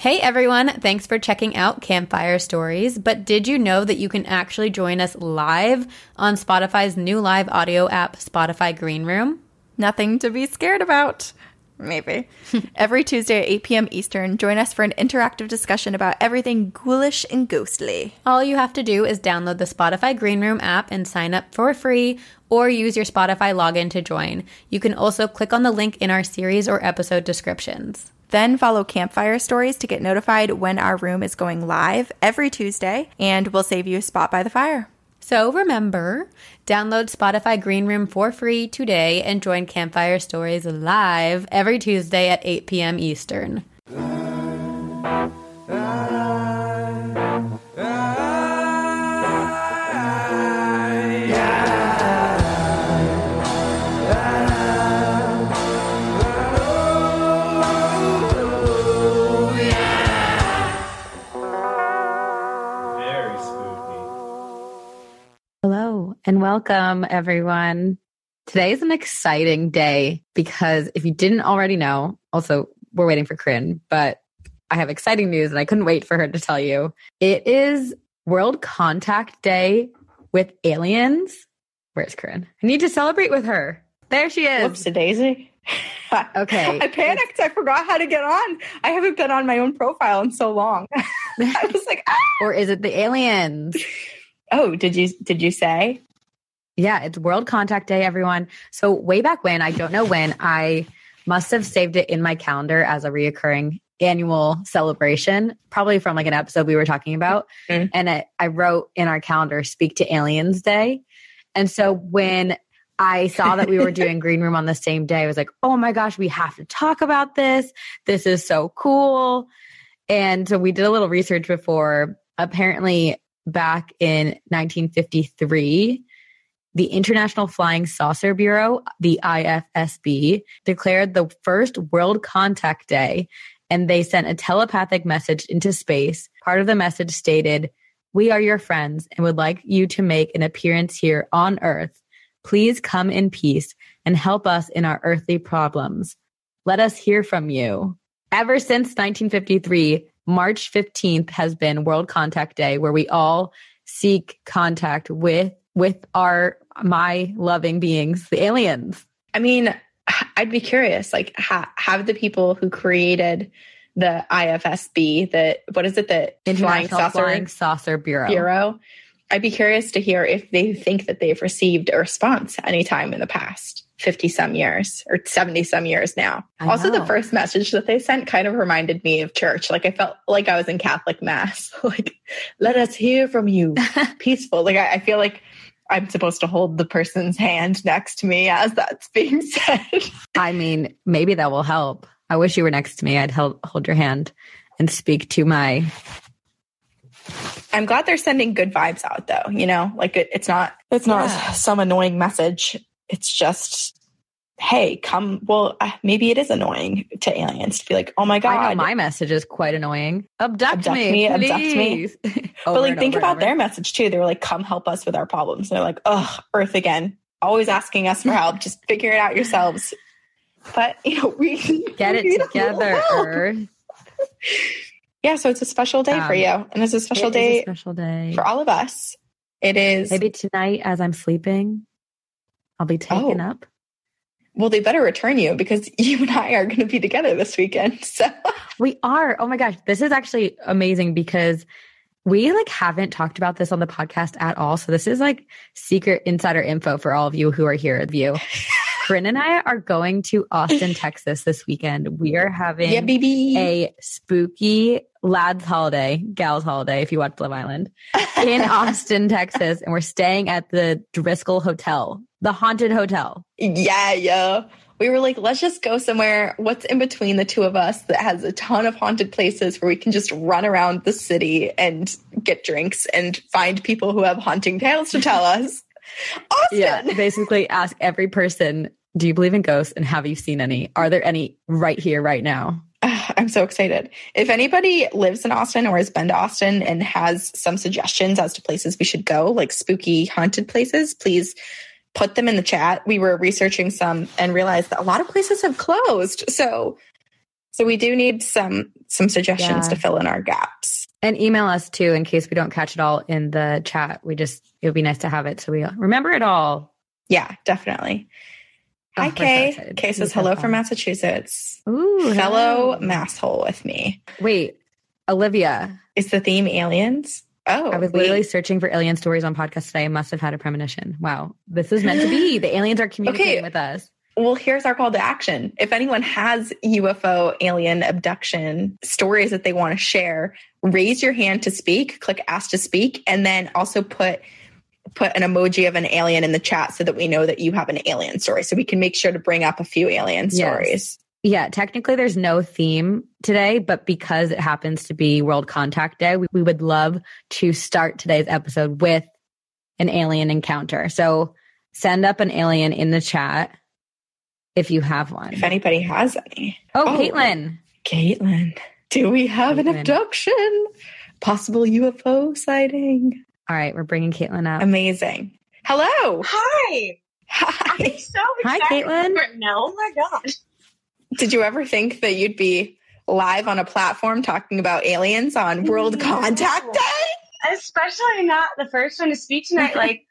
Hey everyone, thanks for checking out Campfire Stories. But did you know that you can actually join us live on Spotify's new live audio app, Spotify Green Room? Nothing to be scared about. Maybe. Every Tuesday at 8 p.m. Eastern, join us for an interactive discussion about everything ghoulish and ghostly. All you have to do is download the Spotify Green Room app and sign up for free or use your Spotify login to join. You can also click on the link in our series or episode descriptions. Then follow Campfire Stories to get notified when our room is going live every Tuesday, and we'll save you a spot by the fire. So remember, download Spotify Green Room for free today and join Campfire Stories live every Tuesday at 8 p.m. Eastern. And welcome, everyone. Today is an exciting day because if you didn't already know, also, we're waiting for Corinne, but I have exciting news and I couldn't wait for her to tell you. It is World Contact Day with aliens. Where's Corinne? I need to celebrate with her. There she is. Whoops, daisy. Okay. I panicked. I forgot how to get on. I haven't been on my own profile in so long. I was like, ah! Or is it the aliens? oh, did you did you say? Yeah, it's World Contact Day, everyone. So, way back when, I don't know when, I must have saved it in my calendar as a reoccurring annual celebration, probably from like an episode we were talking about. Mhm. And I, I wrote in our calendar, Speak to Aliens Day. And so, when I saw that we were doing Green Room on the same day, I was like, oh my gosh, we have to talk about this. This is so cool. And so, we did a little research before. Apparently, back in 1953, the International Flying Saucer Bureau, the IFSB, declared the first World Contact Day, and they sent a telepathic message into space. Part of the message stated, We are your friends and would like you to make an appearance here on Earth. Please come in peace and help us in our earthly problems. Let us hear from you. Ever since 1953, March 15th has been World Contact Day, where we all seek contact with with our my loving beings, the aliens. I mean, I'd be curious. Like, ha- have the people who created the IFSB, the what is it, the Flying Saucer Flying Saucer Bureau. Bureau? I'd be curious to hear if they think that they've received a response anytime in the past 50 some years or 70 some years now. I also, the first message that they sent kind of reminded me of church. Like, I felt like I was in Catholic Mass. like, let us hear from you. Peaceful. Like, I, I feel like I'm supposed to hold the person's hand next to me as that's being said. I mean, maybe that will help. I wish you were next to me. I'd hold, hold your hand and speak to my. I'm glad they're sending good vibes out though, you know, like it, it's not, it's not Yeah. some annoying message. It's just, hey, come. Well, uh, maybe it is annoying to aliens to be like, oh my God. my message is quite annoying. Abduct, Abduct me, me, abduct me. please. but like, think about their message too. They were like, come help us with our problems. they're like, oh, Earth again, always asking us for help. Just figure it out yourselves. But, you know, we Get it together. Earth. Yeah. So it's a special day for Um, you. And it's a special It is a day special day. for all of us. It is. Maybe tonight, as I'm sleeping, I'll be taken Oh. up. Well, they better return you because you and I are going to be together this weekend. So We are. Oh my gosh. This is actually amazing because we like haven't talked about this on the podcast at all. So this is like secret insider info for all of you who are here at View. Corinne and I are going to Austin, Texas this weekend. We are having yeah, baby. a spooky lads holiday, gals holiday, if you watch Love Island, in Austin, Texas. And we're staying at the Driskill Hotel, the haunted hotel. Yeah, yeah. We were like, let's just go somewhere. What's in between the two of us that has a ton of haunted places where we can just run around the city and get drinks and find people who have haunting tales to tell us? Austin. Yeah, basically ask every person, do you believe in ghosts and have you seen any? Are there any right here, right now? I'm so excited. If anybody lives in Austin or has been to Austin and has some suggestions as to places we should go, like spooky haunted places, please put them in the chat. We were researching some and realized that a lot of places have closed. So so we do need some some suggestions Yeah. to fill in our gaps. And email us too in case we don't catch it all in the chat. We just, it would be nice to have it so we remember it all. Yeah, definitely. Oh, Hi, Kay. Kay says hello from Massachusetts. Ooh, Fellow hello. masshole with me. Wait, Olivia, Is the theme aliens? Oh, I was we- literally searching for alien stories on podcast today. I must have had a premonition. Wow. This is meant to be. The aliens are communicating Okay. with us. Well, here's our call to action. If anyone has UFO alien abduction stories that they want to share, raise your hand to speak, click ask to speak, and then also put put an emoji of an alien in the chat so that we know that you have an alien story. So we can make sure to bring up a few alien Yes. stories. Yeah, technically there's no theme today, but because it happens to be World Contact Day, we, we would love to start today's episode with an alien encounter. So send up an alien in the chat if you have one. If anybody has any. Oh, Oh. Caitlin. Caitlin, do we have an abduction? Possible UFO sighting? All right, we're bringing Caitlin up. Amazing. Hello. Hi. Hi. I'm so Hi, excited Caitlin. right now. Oh my god. Did you ever think that you'd be live on a platform talking about aliens on World No. Contact Day? Especially not the first one to speak tonight. Like,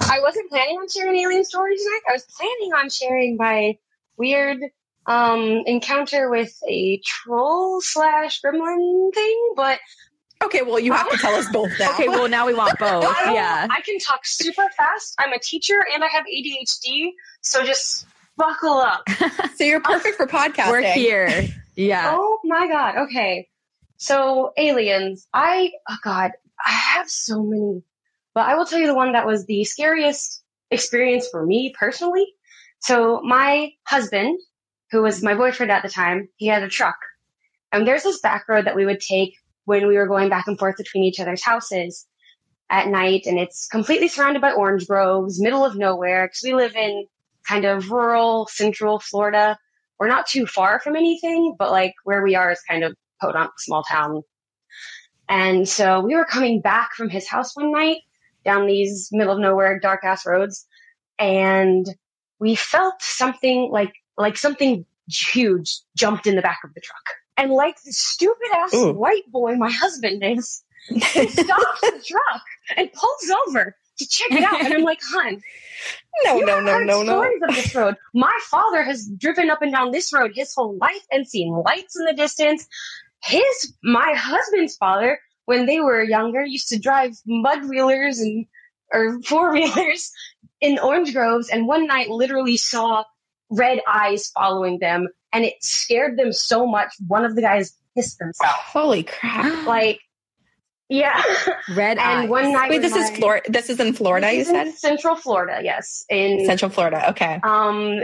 I wasn't planning on sharing an alien story tonight. I was planning on sharing my weird um encounter with a troll slash gremlin thing, but Okay, well, you have to tell us both now. Okay, well now we want both. I yeah. I can talk super fast. I'm a teacher and I have ADHD, so just buckle up. so you're perfect for podcasting. We're here. Yeah. Oh my god. Okay. So aliens. I oh god, I have so many. But I will tell you the one that was the scariest experience for me personally. So my husband, who was my boyfriend at the time, he had a truck. And there's this back road that we would take when we were going back and forth between each other's houses at night and it's completely surrounded by orange groves, middle of nowhere because we live in kind of rural central Florida we're not too far from anything, but like where we are is kind of podunk, small town. And so we were coming back from his house one night down these middle of nowhere, dark ass roads, and we felt something like like something huge jumped in the back of the truck. And like the stupid ass Ooh. white boy my husband is, he stops the truck and pulls over to check it out. And I'm like, hon, no, no, no, no, no. stories of this road. My father has driven up and down this road his whole life and seen lights in the distance. His, my husband's father, when they were younger, used to drive mud wheelers and or four wheelers in orange groves, and one night literally saw red eyes following them, and it scared them so much. One of the guys pissed himself. Holy crap. Like, yeah. Red eyes. and one night, Wait, this is Florida. This is in Florida, you in said? Central Florida, yes, in Central Florida. Okay. um,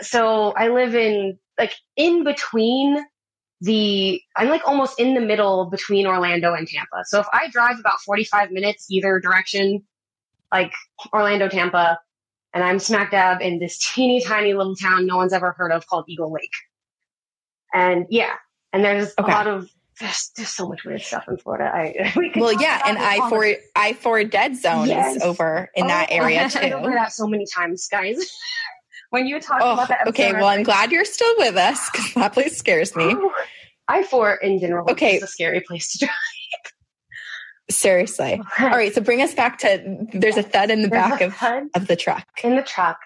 so I live in like in between the, I'm like almost in the middle between Orlando and Tampa. So if I drive about 45 minutes either direction, like Orlando, Tampa, and I'm smack dab in this teeny tiny little town no one's ever heard of called Eagle Lake. And yeah, and there's Okay. a lot of, there's, there's so much weird stuff in Florida. I, we Well, yeah, and I four I four dead zone Yes. is over in that Oh, area I went over too. that so many times, guys. when you talk Oh, about that, okay. Well, I'm like, glad you're still with us because that place scares me. "Oh." I four in general. Okay. is a scary place to drive. Seriously. All right. So bring us back to there's a thud in the There's back of, of the truck. in the truck,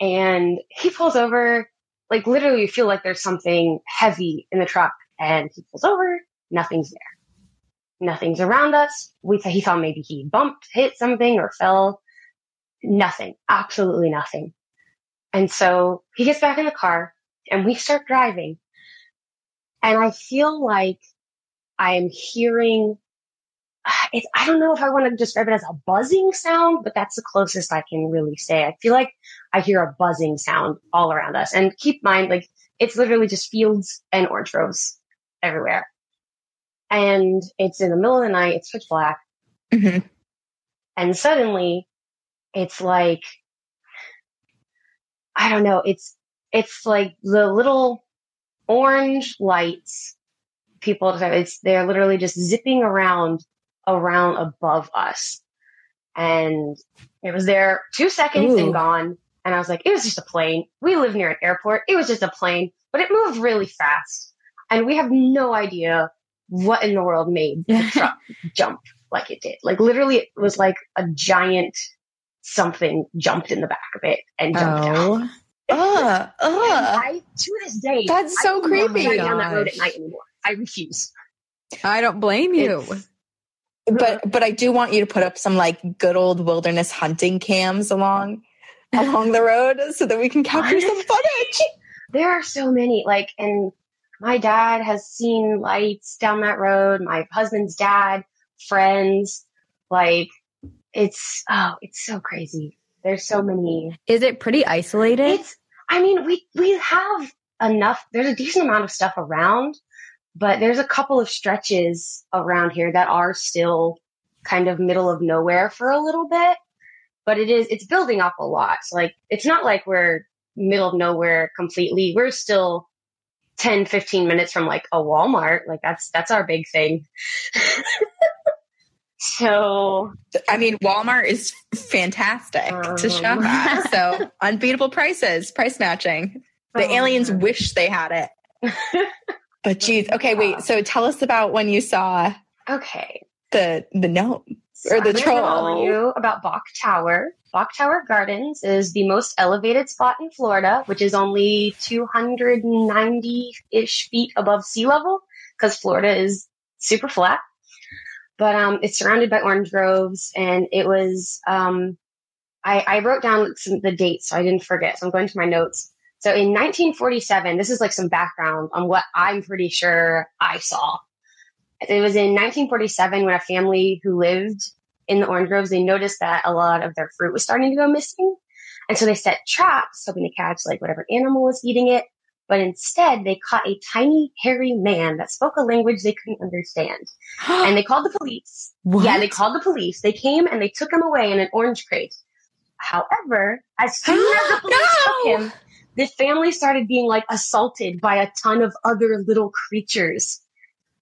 And he pulls over, like literally you feel like there's something heavy in the truck and he pulls over, nothing's there. Nothing's around us. We th- he thought maybe he bumped, hit something or fell. Nothing. Absolutely nothing. And so he gets back in the car and we start driving. And I feel like I am hearing it's, I don't know if I want to describe it as a buzzing sound, but that's the closest I can really say. I feel like I hear a buzzing sound all around us. And keep in mind, like, it's literally just fields and orange groves everywhere. And it's in the middle of the night, it's pitch black. Mhm. And suddenly it's like, I don't know, it's, it's like the little orange lights people, it's, they're literally just zipping around, around above us. And it was there two seconds Ooh. and gone. And I was like, it was just a plane. We live near an airport. It was just a plane, but it moved really fast. And we have no idea what in the world made the truck jump like it did. Like literally it was like a giant something jumped in the back of it and jumped oh. out. Oh, uh, Ugh, And ugh. I, to this day, That's so creepy. down that road at night anymore. I refuse. I don't blame you. It's- But but I do want you to put up some like good old wilderness hunting cams along along the road so that we can capture some footage. There are so many, like, and my dad has seen lights down that road. My husband's dad, friends, like, it's, oh, it's so crazy. There's so many. Is it pretty isolated? It's, I mean, we, we have enough, there's a decent amount of stuff around, but there's a couple of stretches around here that are still kind of middle of nowhere for a little bit. But it is, it's building up a lot. So like, it's not like we're middle of nowhere completely. We're still 10, 15 minutes from like a Walmart. Like that's, that's our big thing. so I mean, Walmart is fantastic to shop Um. at. So unbeatable prices, price matching. The Oh, aliens wish they had it. But geez, okay, wait. So tell us about when you saw okay. the the gnome. So Or the I'm gonna tell you about Bok Tower. Bok Tower Gardens is the most elevated spot in Florida, which is only 290-ish feet above sea level because Florida is super flat. But um, it's surrounded by orange groves, and it was. Um, I, I wrote down some, the dates so I didn't forget. So I'm going to my notes. So in 1947, this is like some background on what I'm pretty sure I saw. It was in 1947 when a family who lived in the orange groves, they noticed that a lot of their fruit was starting to go missing. And so they set traps hoping to catch like whatever animal was eating it. But instead they caught a tiny hairy man that spoke a language they couldn't understand. And they called the police. what? Yeah, they called the police. They came and they took him away in an orange crate. However, as soon as the police took him, the family started being like assaulted by a ton of other little creatures.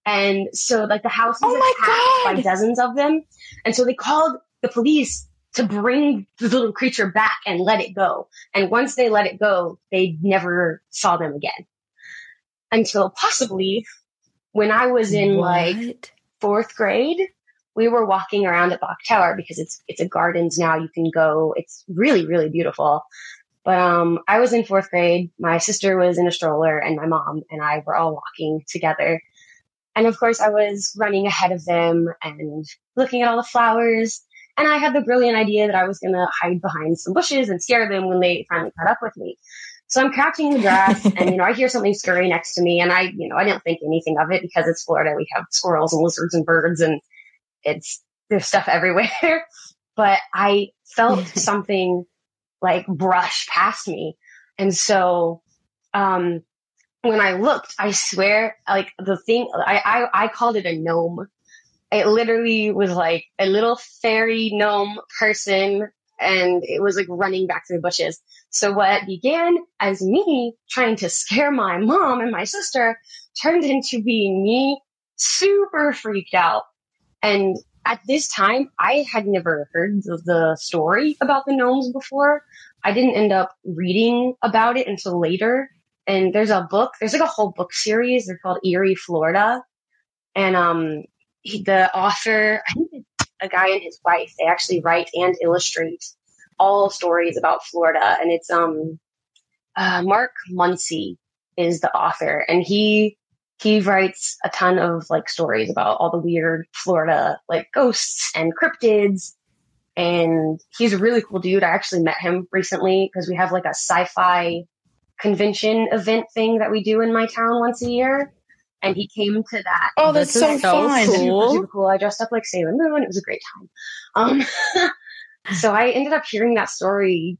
And so like the house was Oh attacked by dozens of them. And so they called the police to bring the little creature back and let it go. And once they let it go, they never saw them again. Until possibly when I was in like fourth grade, we were walking around at Bok Tower because it's it's a gardens now. You can go. It's really really beautiful. But um, I was in fourth grade. My sister was in a stroller, and my mom and I were all walking together. And of course, I was running ahead of them and looking at all the flowers. And I had the brilliant idea that I was going to hide behind some bushes and scare them when they finally caught up with me. So I'm crouching in the grass and, you know, I hear something scurry next to me and I, you know, I didn't think anything of it because it's Florida. We have squirrels and lizards and birds and it's, there's stuff everywhere. but I felt something like brush past me. And so, um, when I looked, I swear, like the thing, I, I, I called it a gnome. It literally was like a little fairy gnome person and it was like running back through the bushes. So what began as me trying to scare my mom and my sister turned into being me super freaked out. And at this time, I had never heard of the story about the gnomes before. I didn't end up reading about it until later. And there's a book, there's like a whole book series. They're called Eerie, Florida. And, um, he, the author, I think it's a guy and his wife, they actually write and illustrate all stories about Florida, and it's um uh, Mark Muncy is the author, and he he writes a ton of like stories about all the weird Florida like ghosts and cryptids. And he's a really cool dude. I actually met him recently because we have like a sci-fi convention event thing that we do in my town once a year. And he came to that. Oh, that's so, so fun. cool. Super, super cool. I dressed up like Sailor Moon. It was a great time. Um, so I ended up hearing that story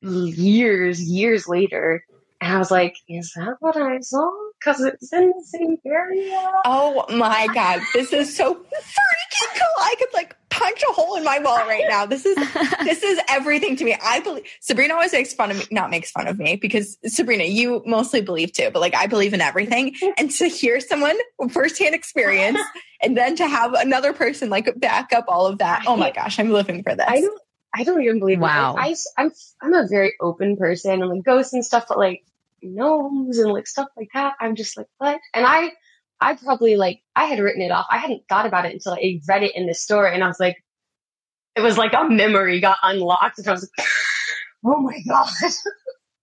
years, years later. And I was like, is that what I saw? Because it's in the same area. Oh my god, this is so freaking cool! I could like punch a hole in my wall right now. This is this is everything to me. I believe Sabrina always makes fun of me, not makes fun of me because Sabrina, you mostly believe too, but like I believe in everything. And to hear someone firsthand experience and then to have another person like back up all of that. Oh my gosh, I'm living for this. I don't, I don't even believe. it. Wow. I, I, am I'm a very open person and like ghosts and stuff, but like gnomes and like stuff like that, I'm just like what? And I, I probably like I had written it off. I hadn't thought about it until I read it in the store, and I was like, it was like a memory got unlocked, and I was like, oh my god.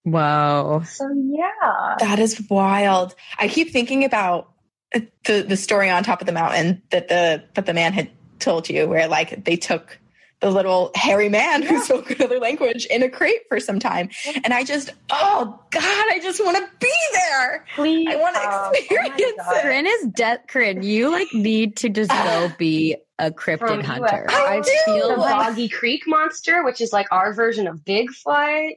Whoa. So yeah. That is wild. I keep thinking about uh, the the story on top of the mountain that the that the man had told you, where like they took the little hairy man who spoke another language in a crate for some time, and I just oh god, I just want to be there. Please. I wanna um, oh my experience God. Corinne is dead. Corinne, you like need to just go be a cryptid From hunter. UFO. I do. feel the like Boggy Creek monster, which is like our version of Bigfoot.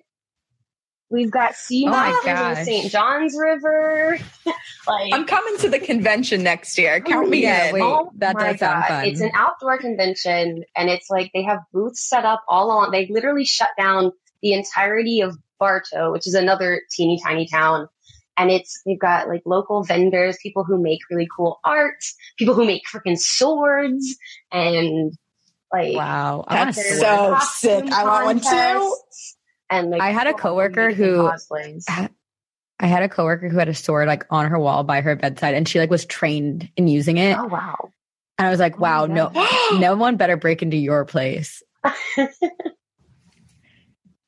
We've got sea Oh my in St. John's River. like I'm coming to the convention next year. Count oh, me Yeah, in. wait. Oh that my does sound fun. It's an outdoor convention, and it's like they have booths set up all along. They literally shut down the entirety of Bartow, which is another teeny tiny town. And it's they've got like local vendors, people who make really cool art, people who make freaking swords, and like wow. I want to That's so costume sick. I want one too. And like I had a coworker who-. I had a coworker who had a sword like on her wall by her bedside, and she like was trained in using it. Oh wow! And I was like, Oh wow, my no, no one better break into your place.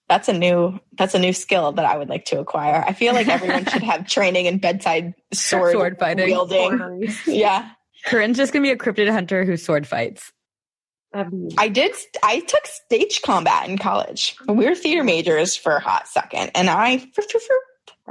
That's a new that's a new skill that I would like to acquire. I feel like everyone should have training in bedside sword, Sword fighting. wielding. Yeah. Corinne's just gonna be a cryptid hunter who sword fights. Um, I did I took stage combat in college. We were theater majors for a hot second and I that's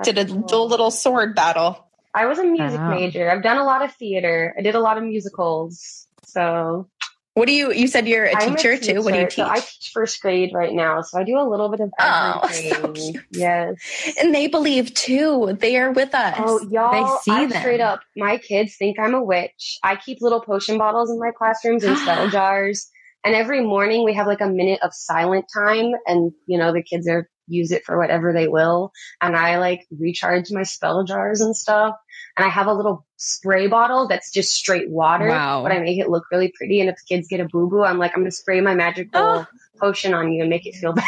did a cool. little, little sword battle. I was a music Wow. major. I've done a lot of theater. I did a lot of musicals. So What do you you said you're a I'm teacher, too? What do you So teach? I teach first grade right now. So I do a little bit of Oh, everything. so yes. and they believe too. They are with us. Oh, y'all! see I them. straight up, my kids think I'm a witch. I keep little potion bottles in my classrooms and spell jars. And every morning we have like a minute of silent time, and you know the kids are use it for whatever they will. And I like recharge my spell jars and stuff. And I have a little spray bottle that's just straight water, Wow. but I make it look really pretty. And if the kids get a boo boo, I'm like, I'm gonna spray my magical Oh. potion on you and make it feel better.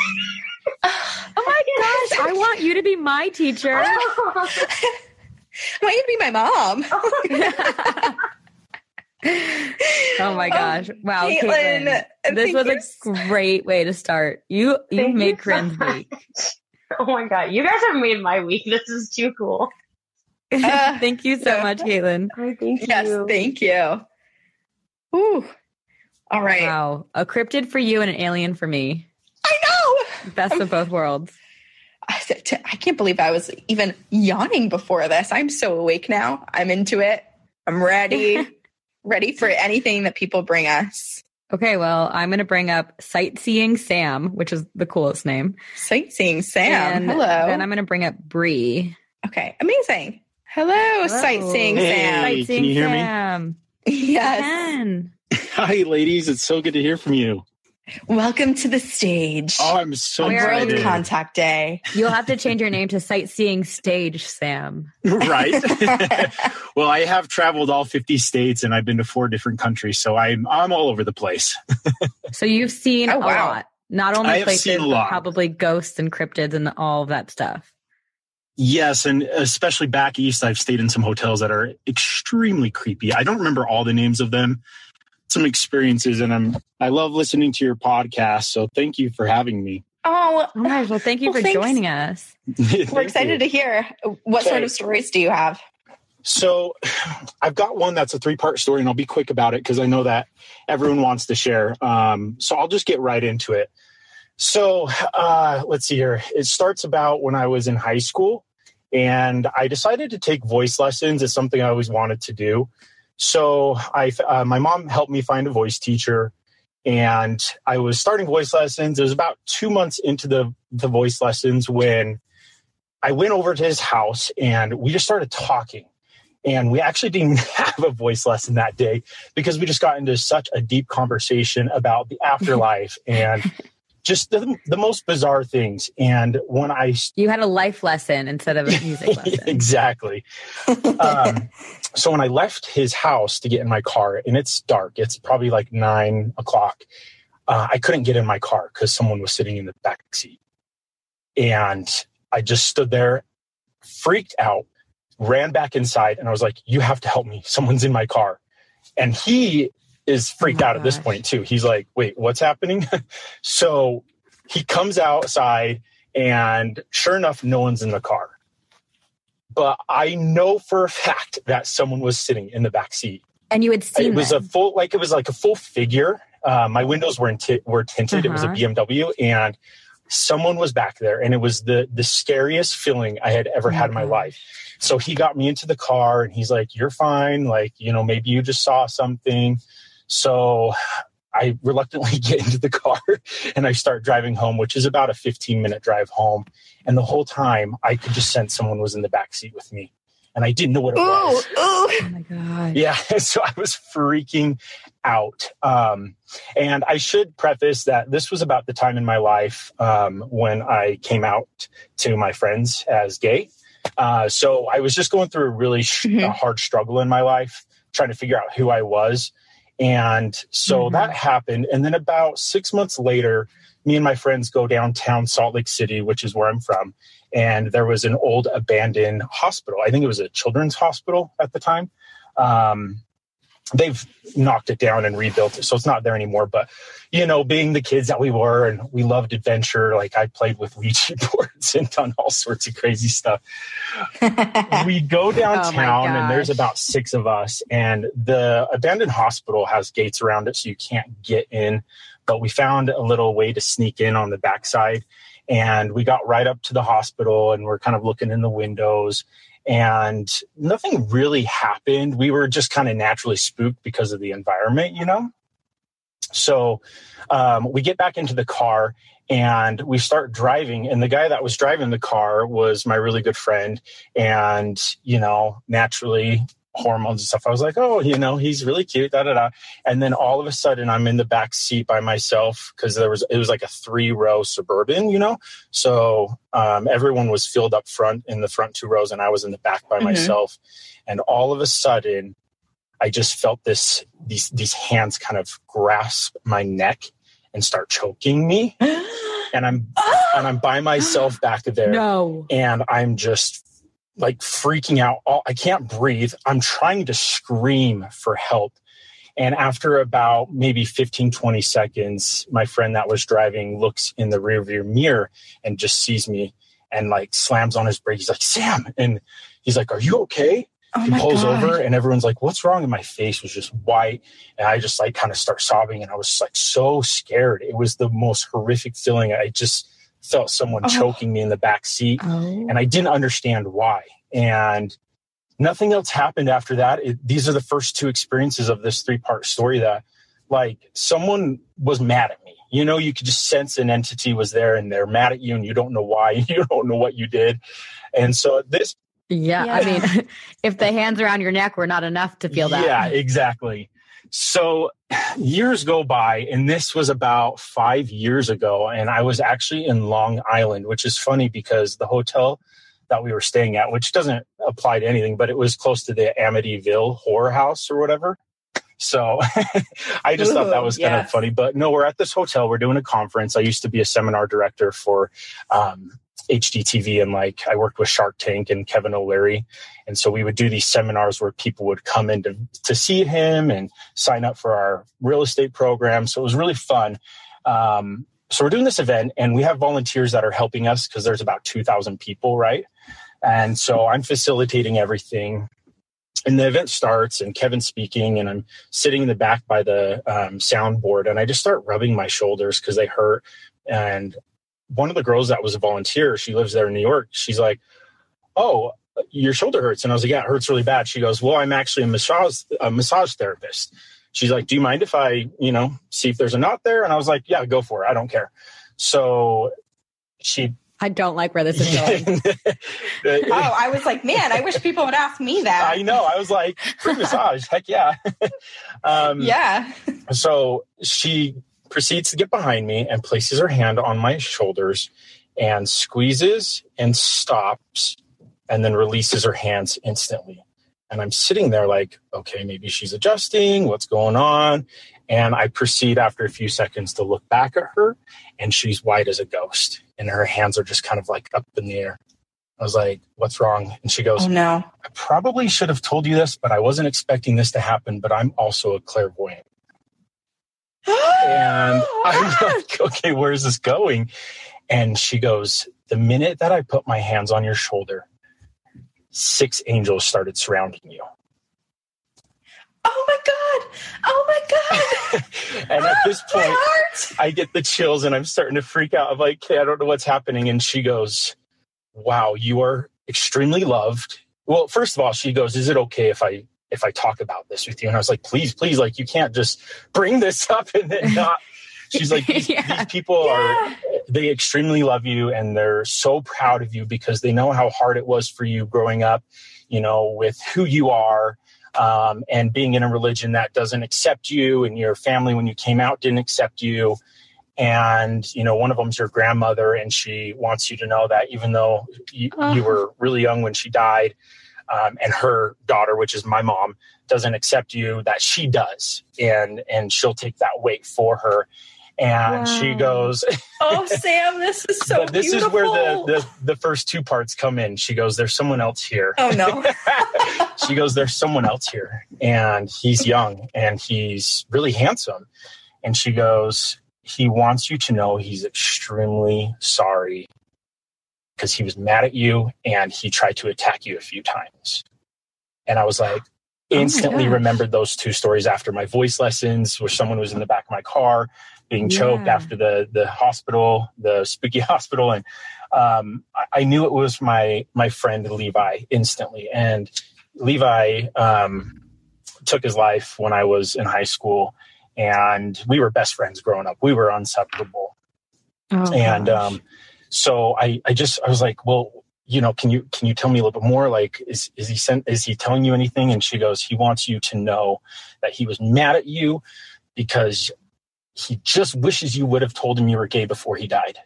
Oh my gosh, I want you to be my teacher. I want you to be my mom. Oh. Oh my gosh. Wow, Caitlin, Caitlin. This was you a great way to start. You you Thank made you so week. oh my god, you guys have made my week. This is too cool. Uh, Thank you so so- much, Caitlin. I thank Yes, you. thank you. Ooh. All right. Wow. A cryptid for you and an alien for me. I know. Best of both worlds. I said to- I can't believe I was even yawning before this. I'm so awake now. I'm into it. I'm ready. ready for anything that people bring us. Okay, well, I'm going to bring up Sightseeing Sam, which is the coolest name. Sightseeing Sam. And Hello. Then I'm going to bring up Bree. okay, amazing. Hello, Sightseeing Hey. Sam. Sightseeing can you hear me? Sam. Yes. Can. Hi, ladies. It's so good to hear from you. Welcome to the stage. Oh, I'm so on Where are World excited. Contact Day. You'll have to change your name to Sightseeing Stage Sam. right? well, I have traveled all 50 states and I've been to four different countries, so I'm I'm all over the place. So you've seen Oh, a wow. lot. Not only I have places, seen a but probably ghosts and cryptids and all of that stuff. Yes, and especially back east, I've stayed in some hotels that are extremely creepy. I don't remember all the names of them. Some experiences, and I'm I love listening to your podcast. So thank you for having me. Oh, Oh my gosh, well, thank you Well, for thanks. joining us. we're excited to hear. What sort of stories do you have? So I've got one that's a three part story, and I'll be quick about it because I know that everyone wants to share. Um, so I'll just get right into it. So uh, let's see here. It starts about when I was in high school, and I decided to take voice lessons. It's something I always wanted to do. So I, uh, my mom helped me find a voice teacher, and I was starting voice lessons. It was about two months into the the voice lessons when I went over to his house, and we just started talking. And we actually didn't have a voice lesson that day because we just got into such a deep conversation about the afterlife and just the, the most bizarre things. And when I You had a life lesson instead of a music lesson. exactly. um, so when I left his house to get in my car, and it's dark, it's probably like nine o'clock. Uh, I couldn't get in my car because someone was sitting in the back seat, and I just stood there, freaked out, ran back inside, and I was like, "You have to help me! Someone's in my car." And he is freaked Oh out at this point too. He's like, "Wait, what's happening?" so he comes outside, and sure enough, no one's in the car but I know for a fact that someone was sitting in the back seat. And you had seen It was a full, like it was like a full figure. Uh, my windows were in ti- were tinted. It was a Uh-huh. BMW, and someone was back there, and it was the the scariest feeling I had ever Oh had in my gosh. life. So he got me into the car, and he's like, "You're fine. Like you know, maybe you just saw something." So I reluctantly get into the car and I start driving home, which is about a 15 minute drive home. And the whole time I could just sense someone was in the back seat with me. And I didn't know what it Ooh, was. ooh. Oh my god. Yeah. So I was freaking out. Um, and I should preface that this was about the time in my life um, when I came out to my friends as gay. Uh, so I was just going through a really sh- Mhm. a hard struggle in my life, trying to figure out who I was. And so Mhm. that happened. And then about six months later, me and my friends go downtown Salt Lake City, which is where I'm from. And there was an old abandoned hospital. I think it was a children's hospital at the time. Um, they've knocked it down and rebuilt it, so it's not there anymore. But you know, being the kids that we were, and we loved adventure. Like I played with Ouija boards and done all sorts of crazy stuff. we go downtown oh and there's about six of us and the abandoned hospital has gates around it so you can't get in but we found a little way to sneak in on the backside and we got right up to the hospital and we're kind of looking in the windows and nothing really happened. We were just kind of naturally spooked because of the environment you know? So um, we get back into the car and we start driving and the guy that was driving the car was my really good friend and you know naturally hormones and stuff. I was like oh you know he's really cute da da da. And then all of a sudden i'm in the back seat by myself because there was it was like a three row suburban you know? So um, everyone was filled up front in the front two rows and i was in the back by Mhm. myself. And all of a sudden i just felt this these these hands kind of grasp my neck and start choking me. And i'm and i'm by myself back there. No. and I'm just like freaking out. All, I can't breathe. I'm trying to scream for help. And after about maybe 15, 20 seconds, my friend that was driving looks in the rearview mirror and just sees me and like slams on his brake. He's like, Sam. And he's like, Are you okay? Oh he pulls God. over and everyone's like, What's wrong? And my face was just white. And I just like kind of start sobbing and I was like so scared. It was the most horrific feeling. I just felt someone Oh. choking me in the back seat Oh. and I didn't understand why. And nothing else happened after that. It, these are the first two experiences of this three part story that, like, someone was mad at me. You know, you could just sense an entity was there and they're mad at you and you don't know why. You don't know what you did. And so this yeah, I mean, if the hands around your neck were not enough to feel that. Yeah, exactly. So years go by, and this was about five years ago, and I was actually in Long Island, which is funny because the hotel that we were staying at, which doesn't apply to anything, but it was close to the Amityville horror house or whatever. So I just thought that was kind of funny. But no, we're at this hotel. We're doing a conference. I used to be a seminar director for um, HDTV, and like I worked with Shark Tank and Kevin O'Leary. And so we would do these seminars where people would come in to, to see him and sign up for our real estate program. So it was really fun. Um, so we're doing this event and we have volunteers that are helping us because there's about 2,000 people, right? And so I'm facilitating everything. And the event starts and Kevin's speaking and I'm sitting in the back by the um, soundboard and I just start rubbing my shoulders because they hurt. And one of the girls that was a volunteer, she lives there in New York. She's like, "Oh, your shoulder hurts," and I was like, "Yeah, it hurts really bad." She goes, "Well, I'm actually a massage a massage therapist." She's like, "Do you mind if I, you know, see if there's a knot there?" And I was like, "Yeah, go for it. I don't care." So she. I don't like where this is going. oh, I was like, man, I wish people would ask me that. I know. I was like, free massage. Heck yeah. um, yeah. So she proceeds to get behind me and places her hand on my shoulders and squeezes and stops and then releases her hands instantly. And I'm sitting there like, okay, maybe she's adjusting. What's going on? And I proceed after a few seconds to look back at her, and she's white as a ghost, and her hands are just kind of like up in the air. I was like, what's wrong? And she goes, Oh no. I probably should have told you this, but I wasn't expecting this to happen, but I'm also a clairvoyant and I'm like, okay, where's this going? And she goes, the minute that I put my hands on your shoulder, six angels started surrounding you. Oh my God. Oh my God. and at this point, I get the chills and I'm starting to freak out. I'm like, okay, I don't know what's happening. And she goes, wow, you are extremely loved. Well, first of all, she goes, is it okay if I if I talk about this with you? And I was like, please, please, like you can't just bring this up and then not. She's like, these, yeah. these people yeah. are, they extremely love you and they're so proud of you because they know how hard it was for you growing up, you know, with who you are. Um, and being in a religion that doesn't accept you and your family when you came out didn't accept you and you know one of them's your grandmother and she wants you to know that even though you, uh-huh. you were really young when she died um, and her daughter, which is my mom, doesn't accept you, that she does, and and she'll take that weight for her. And wow. she goes, "Oh, Sam, this is so." but this beautiful. is where the, the the first two parts come in. She goes, "There's someone else here." Oh no. she goes, "There's someone else here, and he's young and he's really handsome." And she goes, "He wants you to know he's extremely sorry because he was mad at you and he tried to attack you a few times. And I was like, oh instantly oh remembered those two stories after my voice lessons, where someone was in the back of my car being choked yeah. after the the hospital, the spooky hospital, and um, I, I, knew it was my my friend Levi instantly. And Levi um, took his life when I was in high school, and we were best friends growing up. We were inseparable. Oh, and um, so I, I just, I was like, well, you know, can you, can you tell me a little bit more? Like, is, is he sent, is he telling you anything? And she goes, he wants you to know that he was mad at you because he just wishes you would have told him you were gay before he died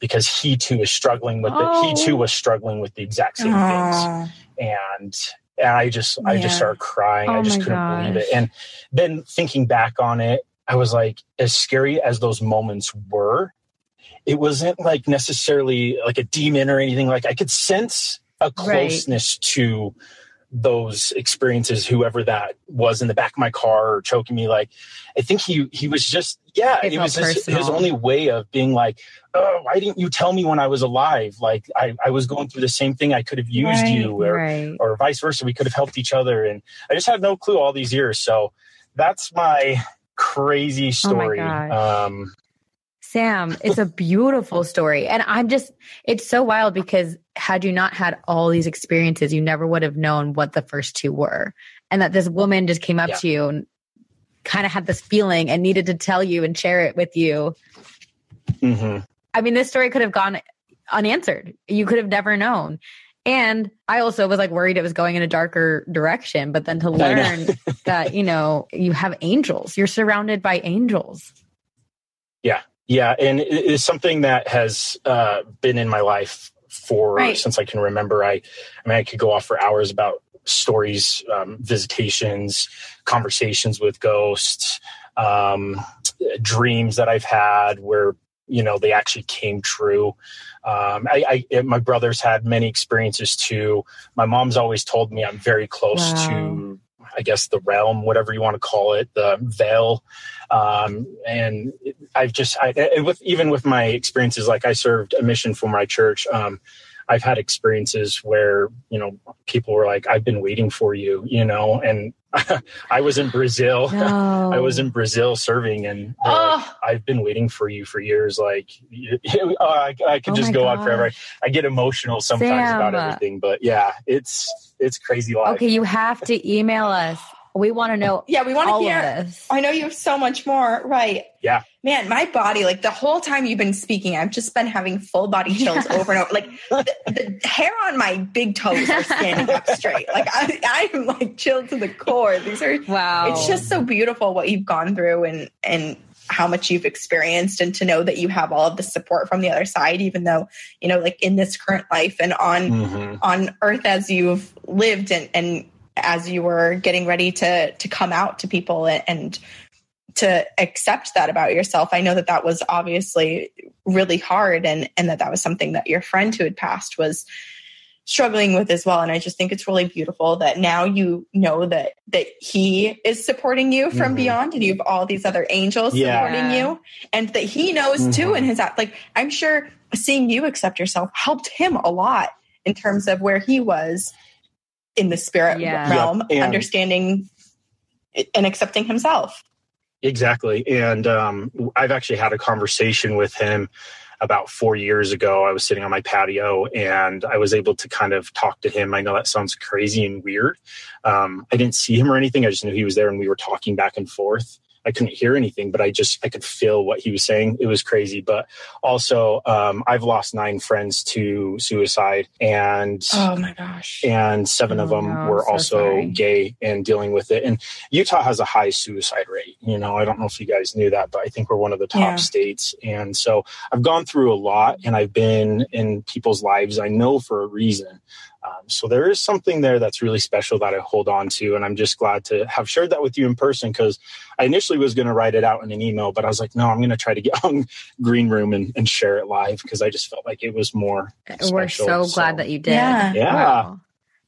because he too is struggling with oh. it. He too was struggling with the exact same things. And, and I just, yeah. I just started crying. Oh I just couldn't gosh. believe it. And then thinking back on it, I was like, as scary as those moments were, it wasn't like necessarily like a demon or anything. Like i could sense a closeness right. to those experiences whoever that was in the back of my car or choking me. Like i think he he was just yeah it, it was his, his, only way of being like oh why didn't you tell me when i was alive? Like i, I was going through the same thing. I could have used right, you or, right. or vice versa. We could have helped each other. And i just have no clue all these years. So that's my crazy story. oh um Sam, it's a beautiful story. And I'm just, it's so wild because had you not had all these experiences, you never would have known what the first two were. And that this woman just came up yeah. to you and kind of had this feeling and needed to tell you and share it with you. Mm-hmm. I mean, this story could have gone unanswered. You could have never known. And I also was like worried it was going in a darker direction, but then to learn that, you know, you have angels, you're surrounded by angels. Yeah. Yeah, and it's something that has uh, been in my life for right. since I can remember. I, I mean, I could go off for hours about stories, um, visitations, conversations with ghosts, um, dreams that I've had where you know they actually came true. Um, I, I, my brother's had many experiences too. My mom's always told me I'm very close wow. to I guess the realm, whatever you want to call it, the veil. Um, and I've just, I, with even with my experiences, like I served a mission for my church. Um, I've had experiences where, you know, people were like, I've been waiting for you, you know, and I was in Brazil. No. I was in Brazil serving and Oh. I've been waiting for you for years. Like, oh, I, I could Oh just go on forever. gosh. I get emotional sometimes about everything, but yeah, it's, it's crazy life. Okay, you have to email us. We want to know Yeah, we want to hear. this. I know you have so much more. Right. Yeah. Man, my body, like the whole time you've been speaking, I've just been having full body chills over and over. Like the, the hair on my big toes are standing up straight. Like I, I'm like chilled to the core. These are, Wow. it's just so beautiful what you've gone through and, and, how much you've experienced and to know that you have all of the support from the other side even though you know like in this current life and on Mhm. on earth as you've lived and, and as you were getting ready to to come out to people and, to accept that about yourself i know that that was obviously really hard and and that that was something that your friend who had passed was struggling with as well and i just think it's really beautiful that now you know that that he is supporting you from Mhm. beyond and you have all these other angels Yeah. supporting you and that he knows too Mhm. in his act like i'm sure seeing you accept yourself helped him a lot in terms of where he was in the spirit Yeah. realm Yep, and- understanding and accepting himself Exactly. And um, I've actually had a conversation with him about four years ago. I was sitting on my patio and I was able to kind of talk to him. I know that sounds crazy and weird. Um, I didn't see him or anything. I just knew he was there and we were talking back and forth. I couldn't hear anything, but I just I could feel what he was saying. It was crazy. But also, um, I've lost nine friends to suicide, and oh my gosh and seven of Oh, them no, were so also sorry. gay and dealing with it. And Utah has a high suicide rate. You know, I don't know if you guys knew that, but I think we're one of the top Yeah. states. And so I've gone through a lot and I've been in people's lives I know for a reason. Um, so there is something there that's really special that I hold on to. And I'm just glad to have shared that with you in person because I initially was going to write it out in an email, but I was like, no, I'm going to try to get on Green Room and, and share it live because I just felt like it was more. We're special. so glad that you did. Yeah. Yeah. Wow.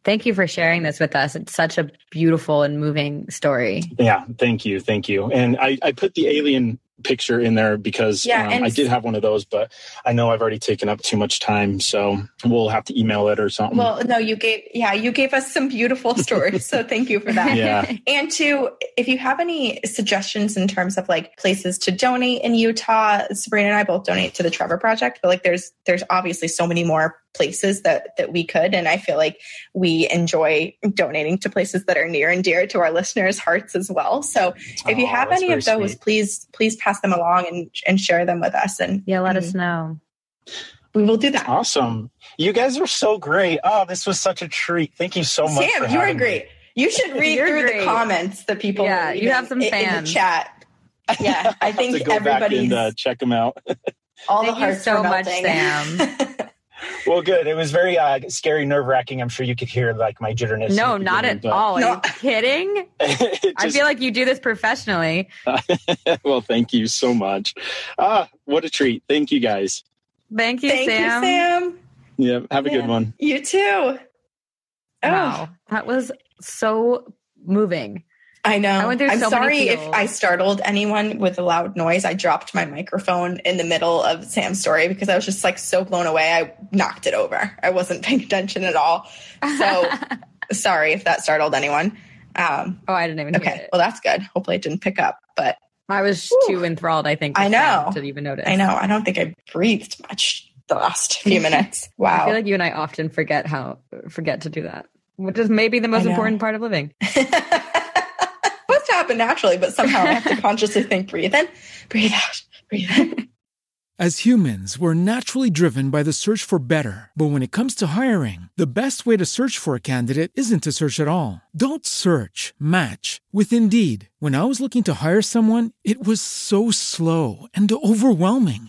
Thank you for sharing this with us. It's such a beautiful and moving story. Yeah, thank you, thank you. And I, I put the alien picture in there because Yeah, um, I did have one of those, but I know I've already taken up too much time, so we'll have to email it or something. well no you gave yeah you gave us some beautiful stories so thank you for that yeah, And to, if you have any suggestions in terms of like places to donate in Utah, Sabrina and I both donate to the Trevor Project, but like there's there's obviously so many more places that that we could, and I feel like we enjoy donating to places that are near and dear to our listeners' hearts as well. So if you have any of those, sweet. please please pass them along and and share them with us, and Yeah, let and us know. We will do that. awesome. You guys are so great. Oh, this was such a treat. Thank you so much. Sam, you are having me. great. You should read through great. the comments that people. Yeah, you have some leaving in- in the fans. chat. Yeah, I think to go everybody's and uh, check them out. all Thank the you hearts so much. Sam. Well, good. It was very uh, scary, nerve wracking. I'm sure you could hear like my jitterness. No, not at but all. Are No. you kidding? it I feel like you do this professionally. well, thank you so much. Ah, what a treat. Thank you guys. Thank you, Thank Sam. you, Sam. Yeah, have a Yeah. good one. You too. Oh, Wow. That was so moving. I know. I I'm so sorry if. I startled anyone with a loud noise. I dropped my microphone in the middle of Sam's story because I was just like so blown away. I knocked it over. I wasn't paying attention at all. So sorry if that startled anyone. Um, oh, I didn't even hear okay, it. well that's good. Hopefully it didn't pick up. But I was Whew. too enthralled, I think. I know. To even notice. I know I don't think I breathed much the last few minutes. Wow. I feel like you and I often forget how forget to do that, which is maybe the most important part of living. Happen naturally, but somehow I have to consciously think, breathe in, breathe out, breathe in. As humans, we're naturally driven by the search for better. But when it comes to hiring, the best way to search for a candidate isn't to search at all. Don't search, match with Indeed. When I was looking to hire someone, it was so slow and overwhelming.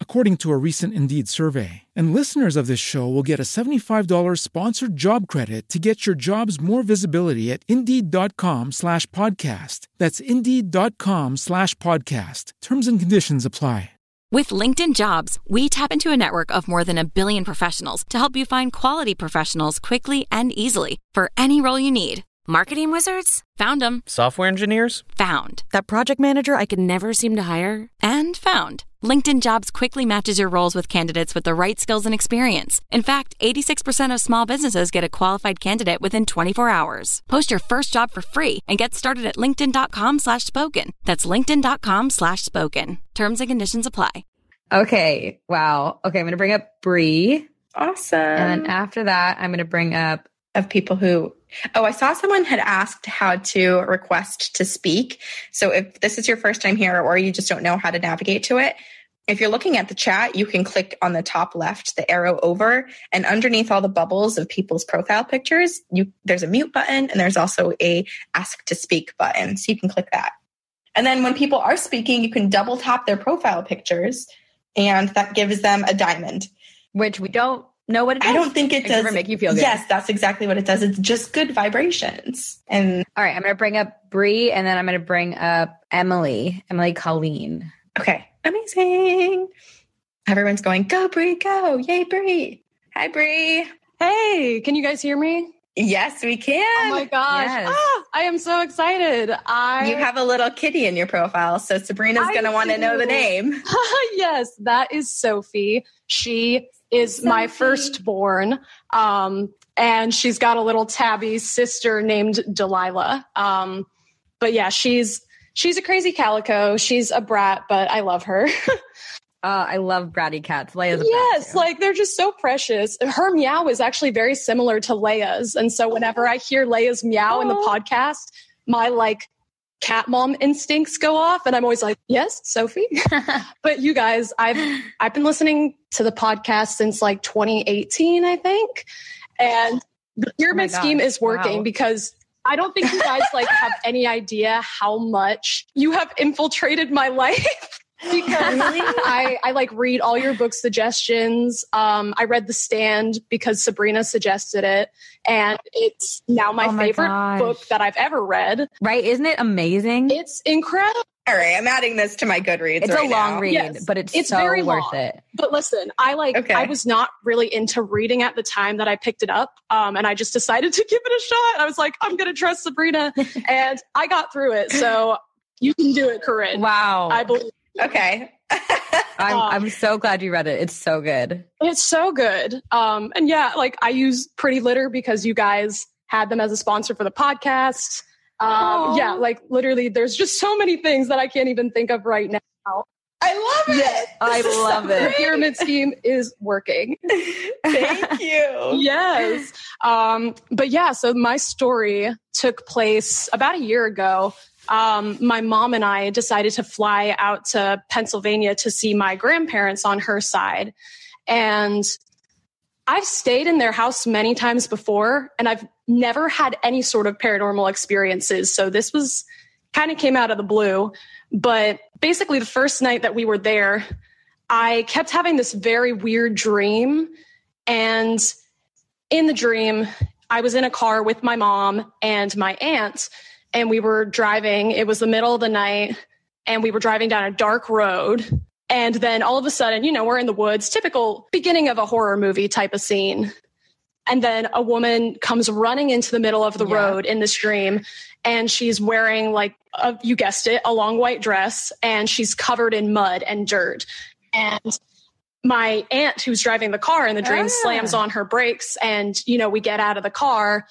according to a recent Indeed survey. And listeners of this show will get a $75 sponsored job credit to get your jobs more visibility at Indeed.com slash podcast. That's Indeed.com slash podcast. Terms and conditions apply. With LinkedIn Jobs, we tap into a network of more than a billion professionals to help you find quality professionals quickly and easily for any role you need. Marketing wizards? Found them. Software engineers? Found. That project manager I could never seem to hire? And found. LinkedIn Jobs quickly matches your roles with candidates with the right skills and experience. In fact, 86% of small businesses get a qualified candidate within 24 hours. Post your first job for free and get started at linkedin.com slash spoken. That's linkedin.com slash spoken. Terms and conditions apply. Okay. Wow. Okay. I'm going to bring up Bree. Awesome. And then after that, I'm going to bring up of people who oh i saw someone had asked how to request to speak so if this is your first time here or you just don't know how to navigate to it if you're looking at the chat you can click on the top left the arrow over and underneath all the bubbles of people's profile pictures you there's a mute button and there's also a ask to speak button so you can click that and then when people are speaking you can double tap their profile pictures and that gives them a diamond which we don't know what it does. I don't think it Except does make you feel good. Yes, that's exactly what it does. It's just good vibrations. And All right. I'm going to bring up Bree and then I'm going to bring up Emily, Emily Colleen. okay, amazing. Everyone's going, go Brie, go. Yay, Brie. Hi, Brie. Hey, can you guys hear me? Yes, we can. Oh my gosh. Yes. Ah, I am so excited. I You have a little kitty in your profile, so Sabrina's going to want to know the name. yes, that is Sophie. She is my firstborn. Um, and she's got a little tabby sister named Delilah. Um, but yeah, she's she's a crazy calico. She's a brat, but I love her. Uh, I love bratty cats. Leia's a yes, like they're just so precious. Her meow is actually very similar to Leia's. And so whenever I hear Leia's meow in the podcast, my like cat mom instincts go off and I'm always like, "Yes, Sophie." but you guys, I've I've been listening to the podcast since like 2018, I think. And the pyramid gosh, scheme is working wow. because I don't think you guys like have any idea how much you have infiltrated my life. because I, I like read all your book suggestions. Um, I read The Stand because Sabrina suggested it, and it's now my Oh my favorite gosh. book that I've ever read. right? Isn't it amazing? It's incredible. All right, I'm adding this to my Goodreads. it's right a long now. read, Yes, but it's, it's so very worth long. it. But listen, I like Okay. I was not really into reading at the time that I picked it up. Um, and I just decided to give it a shot. I was like, I'm gonna trust Sabrina. and I got through it. So you can do it, Corinne. Wow. I believe Okay. I'm, um, I'm so glad you read it. It's so good. It's so good. Um, and yeah, like I use Pretty Litter because you guys had them as a sponsor for the podcast. Um, yeah, like literally, there's just so many things that I can't even think of right now. I love it. I love so it. The pyramid scheme is working. Thank you. yes. Um, but yeah, so my story took place about a year ago. Um, my mom and I decided to fly out to Pennsylvania to see my grandparents on her side. And I've stayed in their house many times before, and I've never had any sort of paranormal experiences. So this was kind of came out of the blue. But basically, the first night that we were there, I kept having this very weird dream. And in the dream, I was in a car with my mom and my aunt, and we were driving. It was the middle of the night, and we were driving down a dark road. And then all of a sudden, you know, we're in the woods, typical beginning of a horror movie type of scene. And then a woman comes running into the middle of the Yeah. road in this dream, and she's wearing, like, a, you guessed it, a long white dress, and she's covered in mud and dirt. And my aunt, who's driving the car in the dream, Ah. slams on her brakes, and, you know, we get out of the car.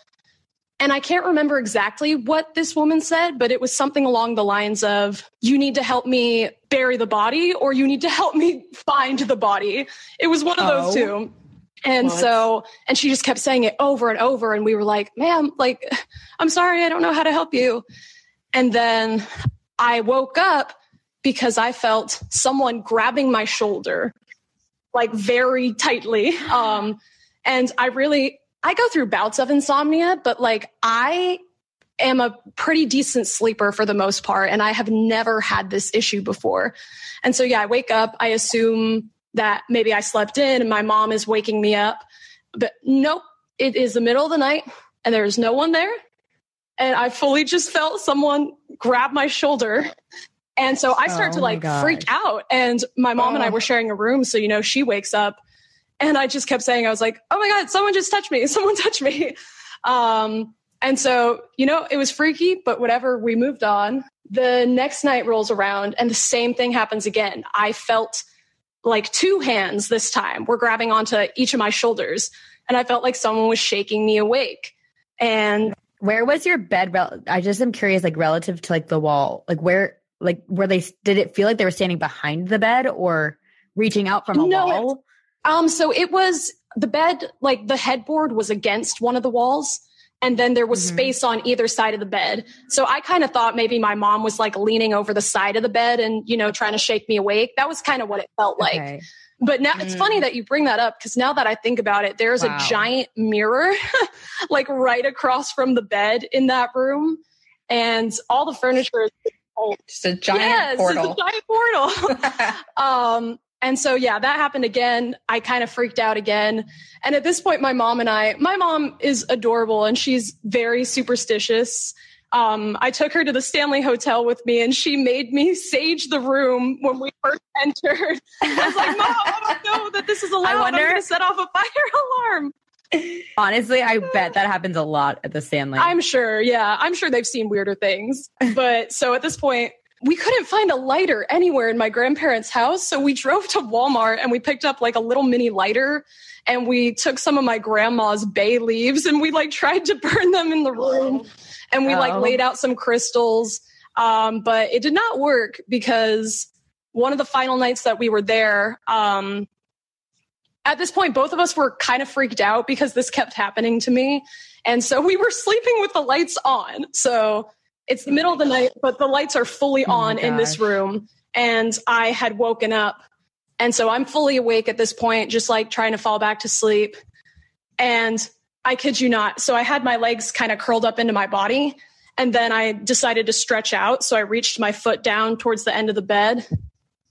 And I can't remember exactly what this woman said, but it was something along the lines of, you need to help me bury the body or you need to help me find the body. It was one of those Oh. two. And What? so, and she just kept saying it over and over. And we were like, ma'am, like, I'm sorry, I don't know how to help you. And then I woke up because I felt someone grabbing my shoulder like very tightly. Um, and I really, I go through bouts of insomnia, but like I am a pretty decent sleeper for the most part. And I have never had this issue before. And so, yeah, I wake up, I assume that maybe I slept in and my mom is waking me up. But nope, it is the middle of the night and there's no one there. And I fully just felt someone grab my shoulder. And so I start Oh to like freak out. And my mom and I were sharing a room. So, you know, she wakes up and I just kept saying, I was like, oh my God, someone just touched me. Someone touched me. Um, and so, you know, it was freaky, but whatever, we moved on. The next night rolls around and the same thing happens again. I felt like two hands this time were grabbing onto each of my shoulders and I felt like someone was shaking me awake. And Where was your bed? Rel- I just am curious, like relative to like the wall, like where, like were they? Did it feel like they were standing behind the bed or reaching out from a No, wall? Um, so it was the bed, like the headboard was against one of the walls, and then there was Mhm. space on either side of the bed. So I kind of thought maybe my mom was like leaning over the side of the bed and, you know, trying to shake me awake. That was kind of what it felt like. Okay. But now it's funny that you bring that up because now that I think about it, there's Wow. a giant mirror like right across from the bed in that room. And all the furniture is old. Just a giant yes, portal. It's a giant portal. um, and so, yeah, that happened again. I kind of freaked out again. And at this point, my mom and I, my mom is adorable and she's very superstitious. Um, I took her to the Stanley Hotel with me and she made me sage the room when we first entered. I was like, Mom, I don't know that this is allowed. wonder- I'm going to set off a fire alarm. Honestly, I bet that happens a lot at the Stanley. I'm sure. Yeah. I'm sure they've seen weirder things. But so at this point, we couldn't find a lighter anywhere in my grandparents' house. So we drove to Walmart and we picked up like a little mini lighter and we took some of my grandma's bay leaves and we like tried to burn them in the room and we like Oh. laid out some crystals. Um, but it did not work because one of the final nights that we were there, um, at this point, both of us were kind of freaked out because this kept happening to me. And so we were sleeping with the lights on. So it's the middle of the night, but the lights are fully Oh on in this room. And I had woken up. And so I'm fully awake at this point, just like trying to fall back to sleep. And I kid you not. So I had my legs kind of curled up into my body. And then I decided to stretch out. So I reached my foot down towards the end of the bed.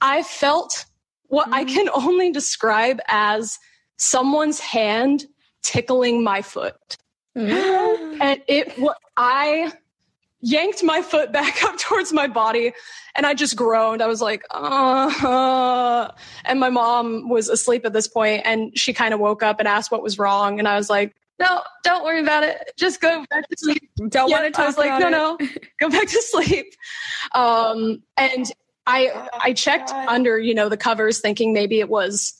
I felt what I mm-hmm. can only describe as someone's hand tickling my foot. and it what I yanked my foot back up towards my body and I just groaned. I was like, uh, and my mom was asleep at this point and she kind of woke up and asked what was wrong. And I was like, no, don't worry about it. Just go back to sleep. Don't Yeah, want to I was like, no, no, go back to sleep. Um, and I I checked under, you know, the covers thinking maybe it was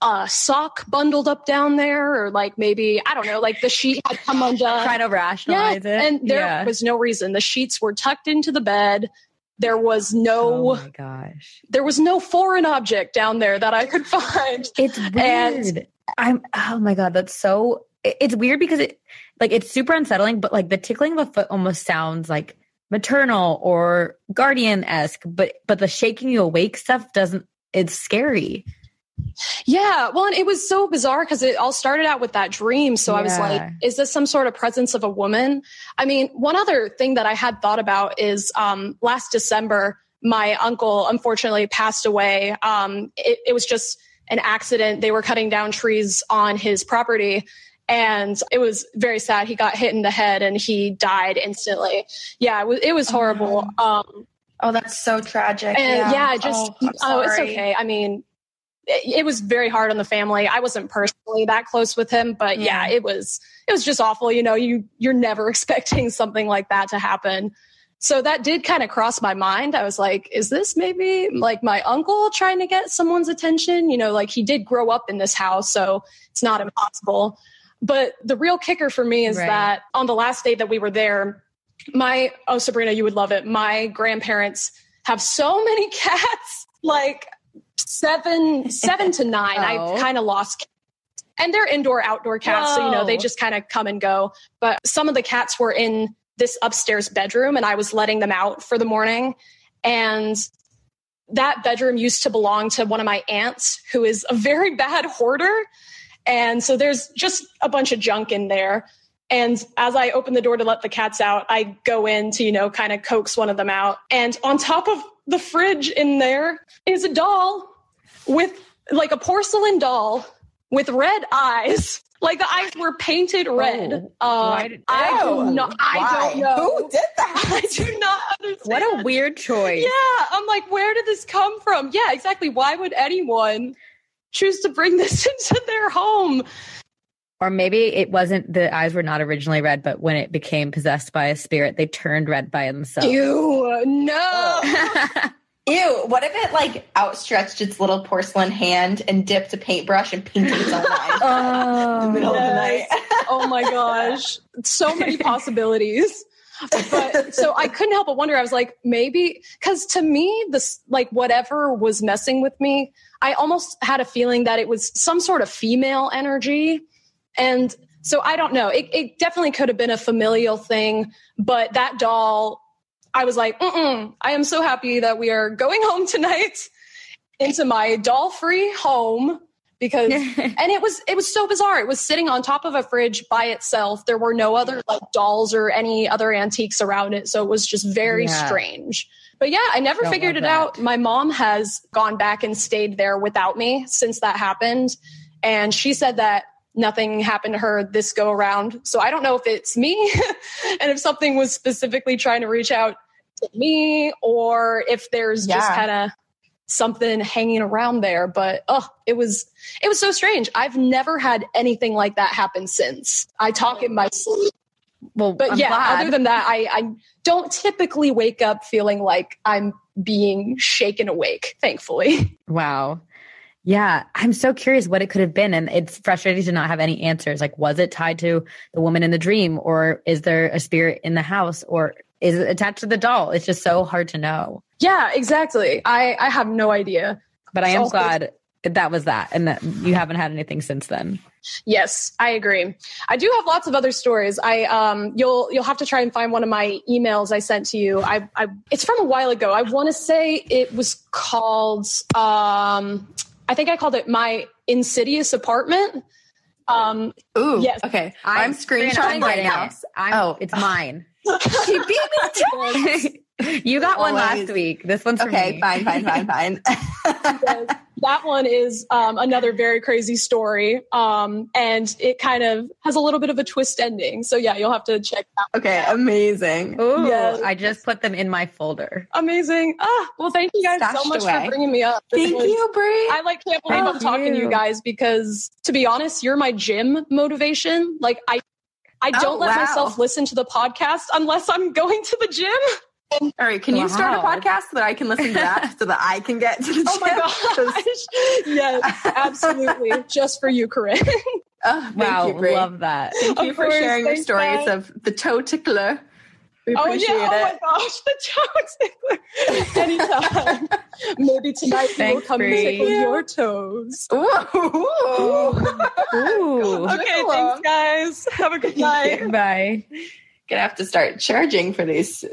a sock bundled up down there or like maybe, I don't know, like the sheet had come undone. Trying to Yeah, rationalize it. and there Yeah. was no reason. The sheets were tucked into the bed. There was no Oh my gosh. there was no foreign object down there that I could find. It's weird. I'm oh my god, that's so it's weird because it like it's super unsettling, but like the tickling of the foot almost sounds like maternal or guardian esque, but but the shaking you awake stuff doesn't it's scary. Yeah, well, and it was so bizarre because it all started out with that dream. So I was like, is this some sort of presence of a woman? I mean, one other thing that I had thought about is um, last December, my uncle unfortunately passed away. Um, it, it was just an accident. They were cutting down trees on his property. And it was very sad. He got hit in the head and he died instantly. Yeah, it was, it was horrible. Um, Oh, that's so tragic. and yeah, just oh, oh, it's okay. I mean, it, was very hard on the family. I wasn't personally that close with him, but yeah. Mm. it was it was just awful. You know, you you're never expecting something like that to happen. So that did kind of cross my mind. I was like, is this maybe like my uncle trying to get someone's attention? You know, like he did grow up in this house, so it's not impossible. But the real kicker for me is Right. that on the last day that we were there, my oh Sabrina, you would love it. My grandparents have so many cats, like seven, seven to nine. Oh. I've kind of lost. And they're indoor, outdoor cats, so you know they just kind of come and go. But some of the cats were in this upstairs bedroom, and I was letting them out for the morning. And that bedroom used to belong to one of my aunts who is a very bad hoarder. And so there's just a bunch of junk in there. And as I open the door to let the cats out, I go in to, you know, kind of coax one of them out. And on top of the fridge in there is a doll with like a porcelain doll with red eyes. Like the eyes were painted red. Oh, uh, why did- I Oh, do not. I Why? don't know. Who did that? I do not understand. What a weird choice. Yeah, I'm like, where did this come from? Yeah, exactly. Why would anyone choose to bring this into their home? Or maybe it wasn't the eyes were not originally red, but when it became possessed by a spirit, they turned red by themselves. Ew, no. Ew, what if it like outstretched its little porcelain hand and dipped a paintbrush and painted its own eyes oh. in the oh, middle of the night? Oh my gosh. So many possibilities. But so I couldn't help but wonder. I was like, maybe because to me, this like whatever was messing with me, I almost had a feeling that it was some sort of female energy. And so I don't know. It, it definitely could have been a familial thing, but that doll, I was like, Mm-mm, I am so happy that we are going home tonight into my doll free home because and it was it was so bizarre. It was sitting on top of a fridge by itself. There were no other like dolls or any other antiques around it, so it was just very Yeah. strange. But yeah, I never Don't figured it out. My mom has gone back and stayed there without me since that happened, and she said that nothing happened to her this go around. So I don't know if it's me and if something was specifically trying to reach out to me or if there's just kind of something hanging around there but oh it was it was so strange i've never had anything like that happen since i talk in my sleep well, but I'm yeah glad. other than that i i don't typically wake up feeling like i'm being shaken awake thankfully Wow. Yeah, I'm so curious what it could have been. And it's frustrating to not have any answers. Like, was it tied to the woman in the dream, or is there a spirit in the house, or is it attached to the doll? It's just so hard to know. yeah exactly i i have no idea But I am glad that that was that and that you haven't had anything since then. Yes, I agree. I do have lots of other stories. I um you'll you'll have to try and find one of my emails I sent to you. I I it's from a while ago. I want to say it was called um I think I called it my insidious apartment. Um Ooh, Yes. Okay, I'm, screenshotting right now. I'm, Oh. it's mine. She beat me to it. you got one last week. This one's for Okay, me. fine, fine, fine, fine. Yes. that one is um, another very crazy story. Um, and it kind of has a little bit of a twist ending. So yeah, you'll have to check that. okay, amazing. Ooh, Yes. I just put them in my folder. Amazing. Ah, well, thank you guys so much away. for bringing me up. This Thank was- you, Brie. I like can't believe Thank I'm talking to you. you guys because to be honest, you're my gym motivation. Like I I don't Oh, let wow. myself listen to the podcast unless I'm going to the gym. All right, can you start a podcast so that I can listen to that so that I can get to the Oh my gosh. yes, absolutely. Just for you, Corinne. Oh, thank wow, you, love that. Thank you Of for sharing your stories guys. of the toe tickler. We oh appreciate yeah, oh my gosh, the toe tickler. Anytime. Maybe tonight we will come and Bree. tickle your toes. Ooh. Ooh. Okay, along. thanks guys. Have a good night. Bye. Gonna have to start charging for these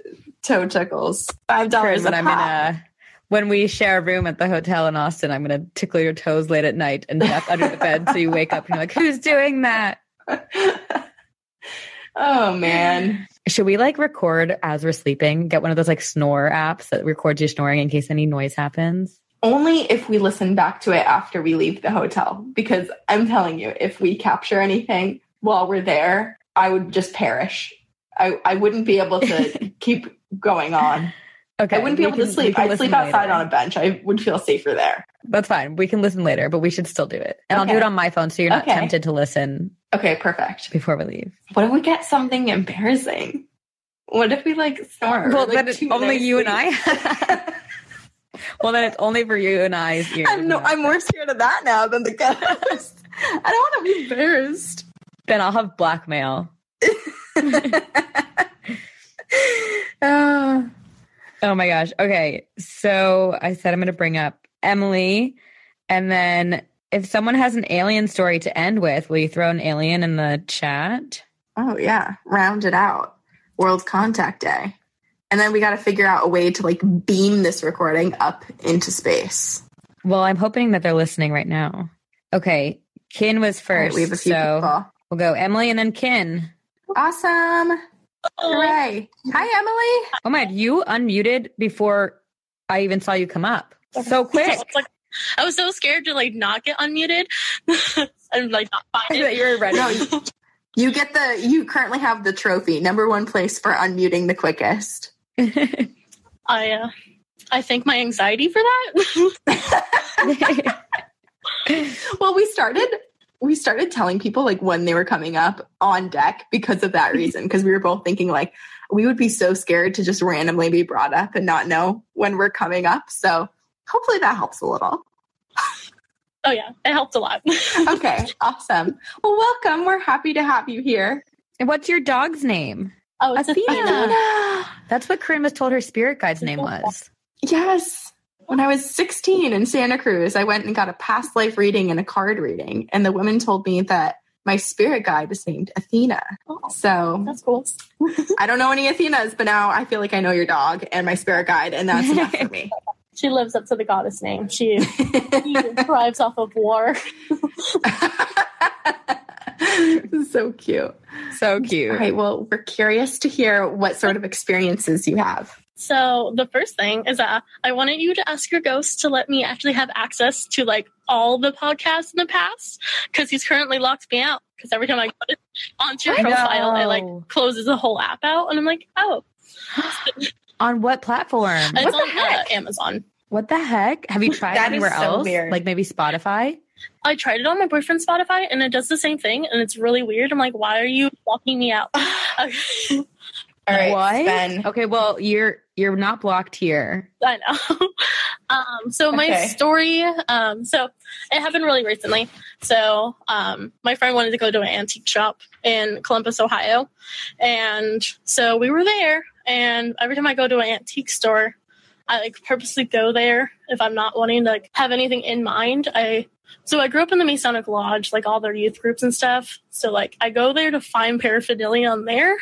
toe tickles. Five dollars when I'm in a when we share a room at the hotel in Austin, I'm gonna tickle your toes late at night and duck under the bed so you wake up and you're like, who's doing that? oh man. Should we like record as we're sleeping? Get one of those like snore apps that records you snoring in case any noise happens. Only if we listen back to it after we leave the hotel. Because I'm telling you, if we capture anything while we're there, I would just perish. I, I wouldn't be able to keep going on. Okay. I wouldn't be able can- to sleep. I'd sleep outside later. on a bench. I would feel safer there. That's fine. We can listen later, but we should still do it. And I'll do it on my phone so you're not Okay. tempted to listen Okay, perfect. before we leave. What if we get something embarrassing? What if we like snore? Well, like, then it's only you and? I. well, then it's only for you and I's ears. I'm no, I'm more scared of that now than the ghost. I don't want to be embarrassed. then I'll have blackmail. Uh, Oh my gosh. Okay. So I said I'm going to bring up Emily. And then if someone has an alien story to end with, will you throw an alien in the chat? oh yeah, round it out. World Contact Day. And then we got to figure out a way to like beam this recording up into space. Well, I'm hoping that they're listening right now. Okay. Kin was All right, first. we have a few so people. we'll go Emily and then Kin. Awesome. Hooray. Hi, Emily. Oh my, you unmuted before I even saw you come up. So quick. It's like I was so scared to like not get unmuted and like not find it. you're ready. No, you get the, you currently have the trophy, number one place for unmuting the quickest. I uh, I thank my anxiety for that. well, we started we started telling people like when they were coming up on deck because of that reason because we were both thinking like we would be so scared to just randomly be brought up and not know when we're coming up. So hopefully that helps a little. oh yeah, it helped a lot. Okay, awesome. Well, welcome. We're happy to have you here. And what's your dog's name? Oh, it's Athena. Athena. That's what Corinne was told her spirit guide's name was. Yes. When I was 16 in Santa Cruz, I went and got a past life reading and a card reading. And the woman told me that my spirit guide is named Athena. Oh, So that's cool. I don't know any Athenas, but now I feel like I know your dog and my spirit guide, and that's enough for me. She lives up to the goddess name. She, she thrives off of war. so cute. So cute. All right. Well, we're curious to hear what sort of experiences you have. So the first thing is that I wanted you to ask your ghost to let me actually have access to like all the podcasts in the past because he's currently locked me out. Because every time I go onto your I profile, it like closes the whole app out, and I'm like, oh, On what platform? it's What the on uh, heck? Amazon. What the heck? Have you tried That is anywhere so else? weird. Like maybe Spotify? I tried it on my boyfriend's Spotify, and it does the same thing, and it's really weird. I'm like, why are you locking me out? Okay. All right, what? Sven. Okay, well you're you're not blocked here. I know. um, so my Okay. story, um, so it happened really recently. So um, my friend wanted to go to an antique shop in Columbus, Ohio, and so we were there. And every time I go to an antique store, I like purposely go there if I'm not wanting to like, have anything in mind. I so I grew up in the Masonic Lodge, like all their youth groups and stuff. So like I go there to find paraphernalia on there.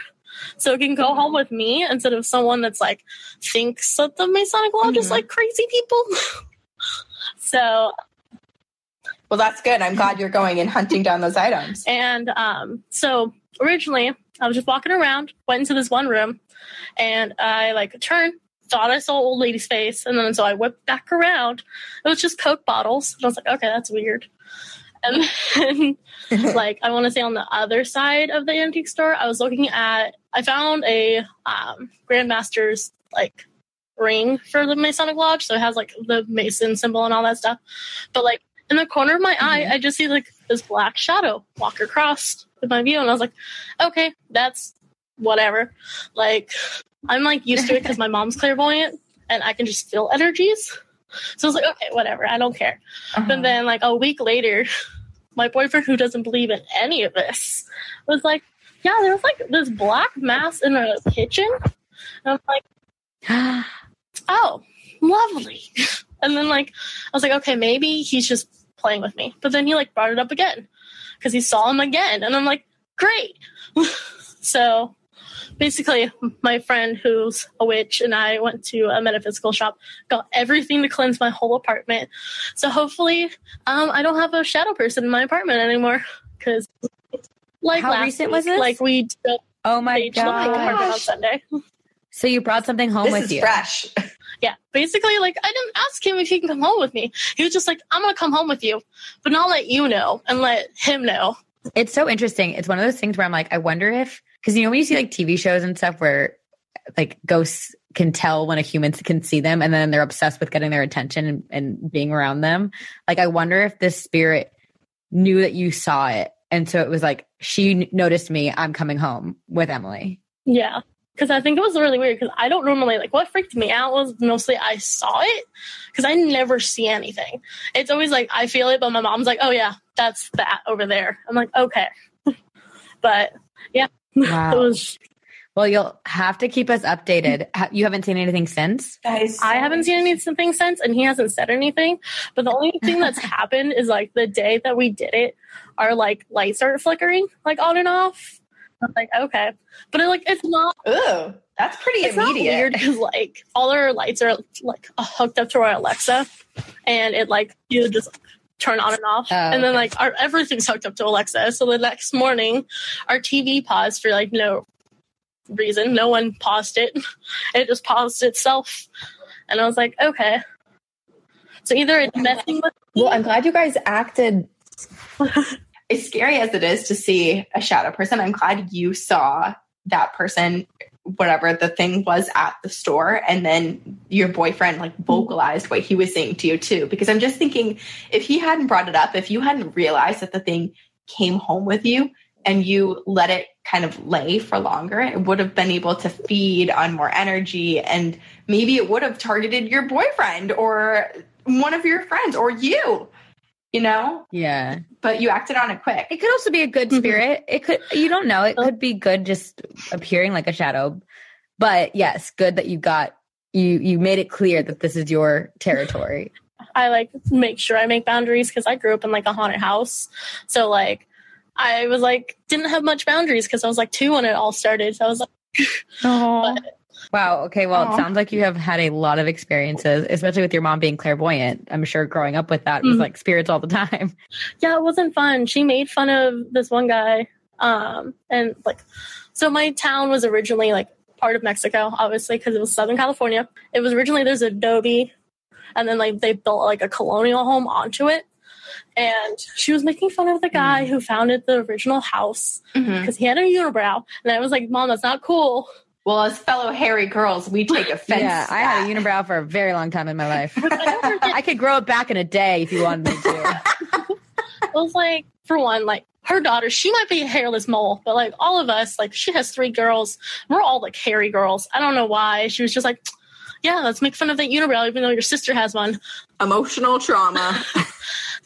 So it can go home with me instead of someone that's like thinks that the Masonic Lodge is Mhm. like crazy people. so Well, that's good. I'm glad you're going and hunting down those items. and um so originally I was just walking around, went into this one room, and I like turned, thought I saw old lady's face, and then so I whipped back around. It was just Coke bottles. And I was like, okay, that's weird. And then like I want to say on the other side of the antique store, I was looking at I found a um Grandmaster's like ring for the Masonic Lodge. So it has like the Mason symbol and all that stuff. But like in the corner of my eye, I just see like this black shadow walk across with my view, and I was like, okay, that's whatever. Like I'm like used to it because my mom's clairvoyant and I can just feel energies. So I was like, okay, whatever, I don't care. Uh-huh. But then like a week later, my boyfriend who doesn't believe in any of this was like, yeah, there was like this black mass in the kitchen. And I'm like, oh, lovely. And then like I was like, okay, maybe he's just playing with me. But then he like brought it up again because he saw him again, and I'm like, great. so basically, my friend who's a witch and I went to a metaphysical shop, got everything to cleanse my whole apartment. So hopefully, um, I don't have a shadow person in my apartment anymore because. Like How last recent week, was this? Like we just Oh my staged the whole apartment on gosh. Sunday. So you brought something home This with is you. fresh. Yeah, basically, like I didn't ask him if he can come home with me. He was just like, "I'm gonna come home with you, but not let you know and let him know." It's so interesting. It's one of those things where I'm like, I wonder if because you know when you see like TV shows and stuff where like ghosts can tell when a human can see them and then they're obsessed with getting their attention and, and being around them. Like I wonder if this spirit knew that you saw it. And so it was like, she noticed me. I'm coming home with Emily. Yeah, because I think it was really weird. Because I don't normally like what freaked me out was mostly I saw it because I never see anything. It's always like I feel it, but my mom's like, "Oh yeah, that's that over there." I'm like, "Okay," but yeah, Wow. it was. Well, you'll have to keep us updated. You haven't seen anything since? Guys, I haven't seen anything since, and he hasn't said anything. But the only thing that's happened is like the day that we did it, our like lights started flickering like on and off. I'm like, okay, but it, like it's not. Ooh. That's pretty it's not immediate. weird because like all our lights are like hooked up to our Alexa, and it like you just turn on and off, Oh, and then okay. like our everything's hooked up to Alexa. So the next morning, our TV paused for like no reason. No one paused it. It just paused itself, and I was like, okay. So either it's oh messing with Well, I'm glad you guys acted. as scary as it is to see a shadow person, I'm glad you saw that person, whatever the thing was at the store, and then your boyfriend like mm-hmm. vocalized what he was saying to you too. Because I'm just thinking if he hadn't brought it up, if you hadn't realized that the thing came home with you and you let it kind of lay for longer, it would have been able to feed on more energy and maybe it would have targeted your boyfriend or one of your friends or you, you know? Yeah. But you acted on it quick. It could also be a good Mhm. spirit. It could, you don't know. It could be good just appearing like a shadow. But yes, good that you got, you, you made it clear that this is your territory. I like make sure I make boundaries because I grew up in like a haunted house. So like I was like didn't have much boundaries because I was like two when it all started. So I was like But- Wow. Okay. Well, Aw. it sounds like you have had a lot of experiences, especially with your mom being clairvoyant. I'm sure growing up with that was Mhm. like spirits all the time. yeah, it wasn't fun. She made fun of this one guy. Um and like so my town was originally like part of Mexico, obviously, because it was Southern California. It was originally there's adobe and then like they built like a colonial home onto it. And she was making fun of the guy who founded the original house because he had a unibrow. And I was like, Mom, that's not cool. Well, as fellow hairy girls, we take offense. Yeah. I had a unibrow for a very long time in my life. I could grow it back in a day if you wanted me to. I was like, for one, like her daughter, she might be a hairless mole, but like all of us, like she has three girls. We're all like hairy girls. I don't know why. She was just like, yeah, let's make fun of that unibrow, even though your sister has one. Emotional trauma.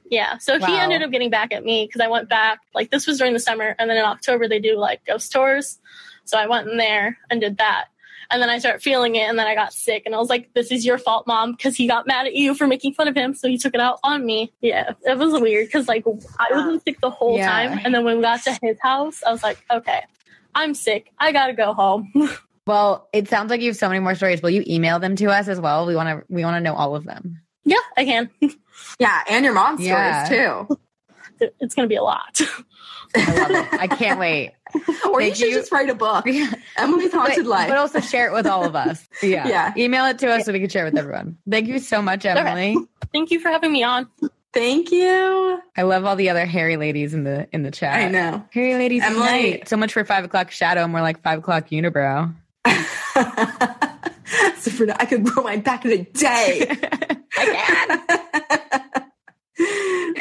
Yeah. So he ended up getting back at me because I went back. Like this was during the summer, and then in October they do like ghost tours. So I went in there and did that. And then I started feeling it, and then I got sick, and I was like, "This is your fault, mom," because he got mad at you for making fun of him, so he took it out on me. Yeah, it was weird because like I wasn't sick the whole Yeah. time, and then when we got to his house, I was like, "Okay, I'm sick. I gotta go home." Well, it sounds like you have so many more stories. Will you email them to us as well? We want to, we want to know all of them. yeah, I can. yeah, and your mom's Yeah. stories too. It's gonna be a lot. I love it. I can't wait. Or you should you. just write a book. Yeah. Emily's haunted but, life. but also share it with all of us. Yeah. Yeah. Email it to us so we can share it with everyone. Thank you so much, Emily. Thank you for having me on. Thank you. I love all the other hairy ladies in the in the chat. I know. Hairy ladies Emily- unite. So much for five o'clock shadow, more like five o'clock unibrow. Sabrina, I could grow mine back in a day. I can.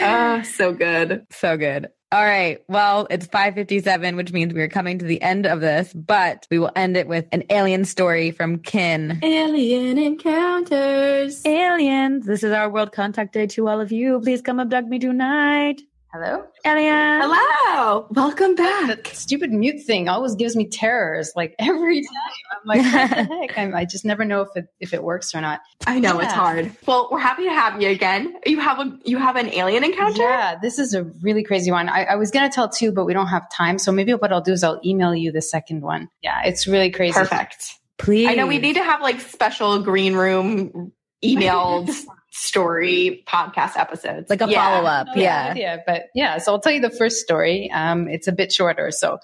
oh, so good. So good. All right. Well, it's 557, which means we're coming to the end of this, but we will end it with an alien story from Kin. Alien encounters. Aliens. This is our World Contact Day to all of you. Please come abduct me tonight. Hello. Alien. Hello. Welcome back. That stupid mute thing always gives me terrors. Like every time, I'm like, what the heck? I'm, I just never know if it if it works or not. I know it's hard. Well, we're happy to have you again. You have a you have an alien encounter. Yeah, this is a really crazy one. I, I was gonna tell two, but we don't have time. So maybe what I'll do is I'll email you the second one. Yeah, it's really crazy. Perfect. Please. I know we need to have like special green room emailed story podcast episodes. like a Yeah. follow up. No, yeah. yeah. But yeah, so I'll tell you the first story. Um, it's a bit shorter. So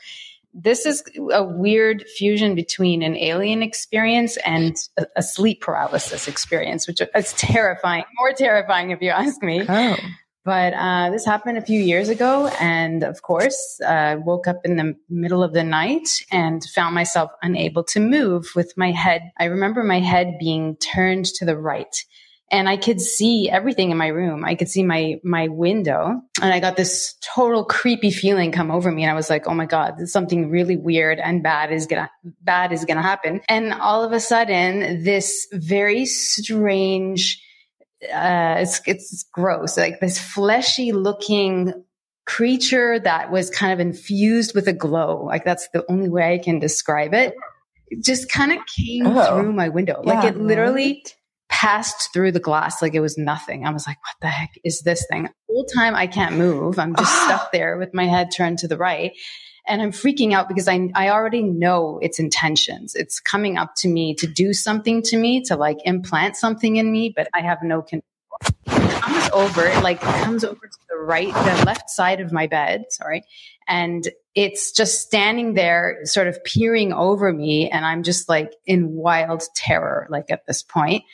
this is a weird fusion between an alien experience and a, a sleep paralysis experience, which is terrifying, more terrifying if you ask me. Oh. But uh, this happened a few years ago, and of course, I woke up in the middle of the night and found myself unable to move with my head. I remember my head being turned to the right, and I could see everything in my room. I could see my my window, and I got this total creepy feeling come over me, and I was like, "Oh my god, something really weird and bad is gonna bad is gonna happen." And all of a sudden, this very strange uh, it's it's gross, like this fleshy looking creature that was kind of infused with a glow. Like that's the only way I can describe it. It just kind of came Oh. through my window, like it literally passed through the glass like it was nothing. I was like, "What the heck is this thing?" Whole time I can't move. I'm just ah. stuck there with my head turned to the right. and I'm freaking out because I, I already know its intentions. It's coming up to me to do something to me, to like implant something in me, but I have no control. It comes over, it like comes over to the right, the left side of my bed, sorry. And it's just standing there, sort of peering over me. And I'm just like in wild terror, like at this point.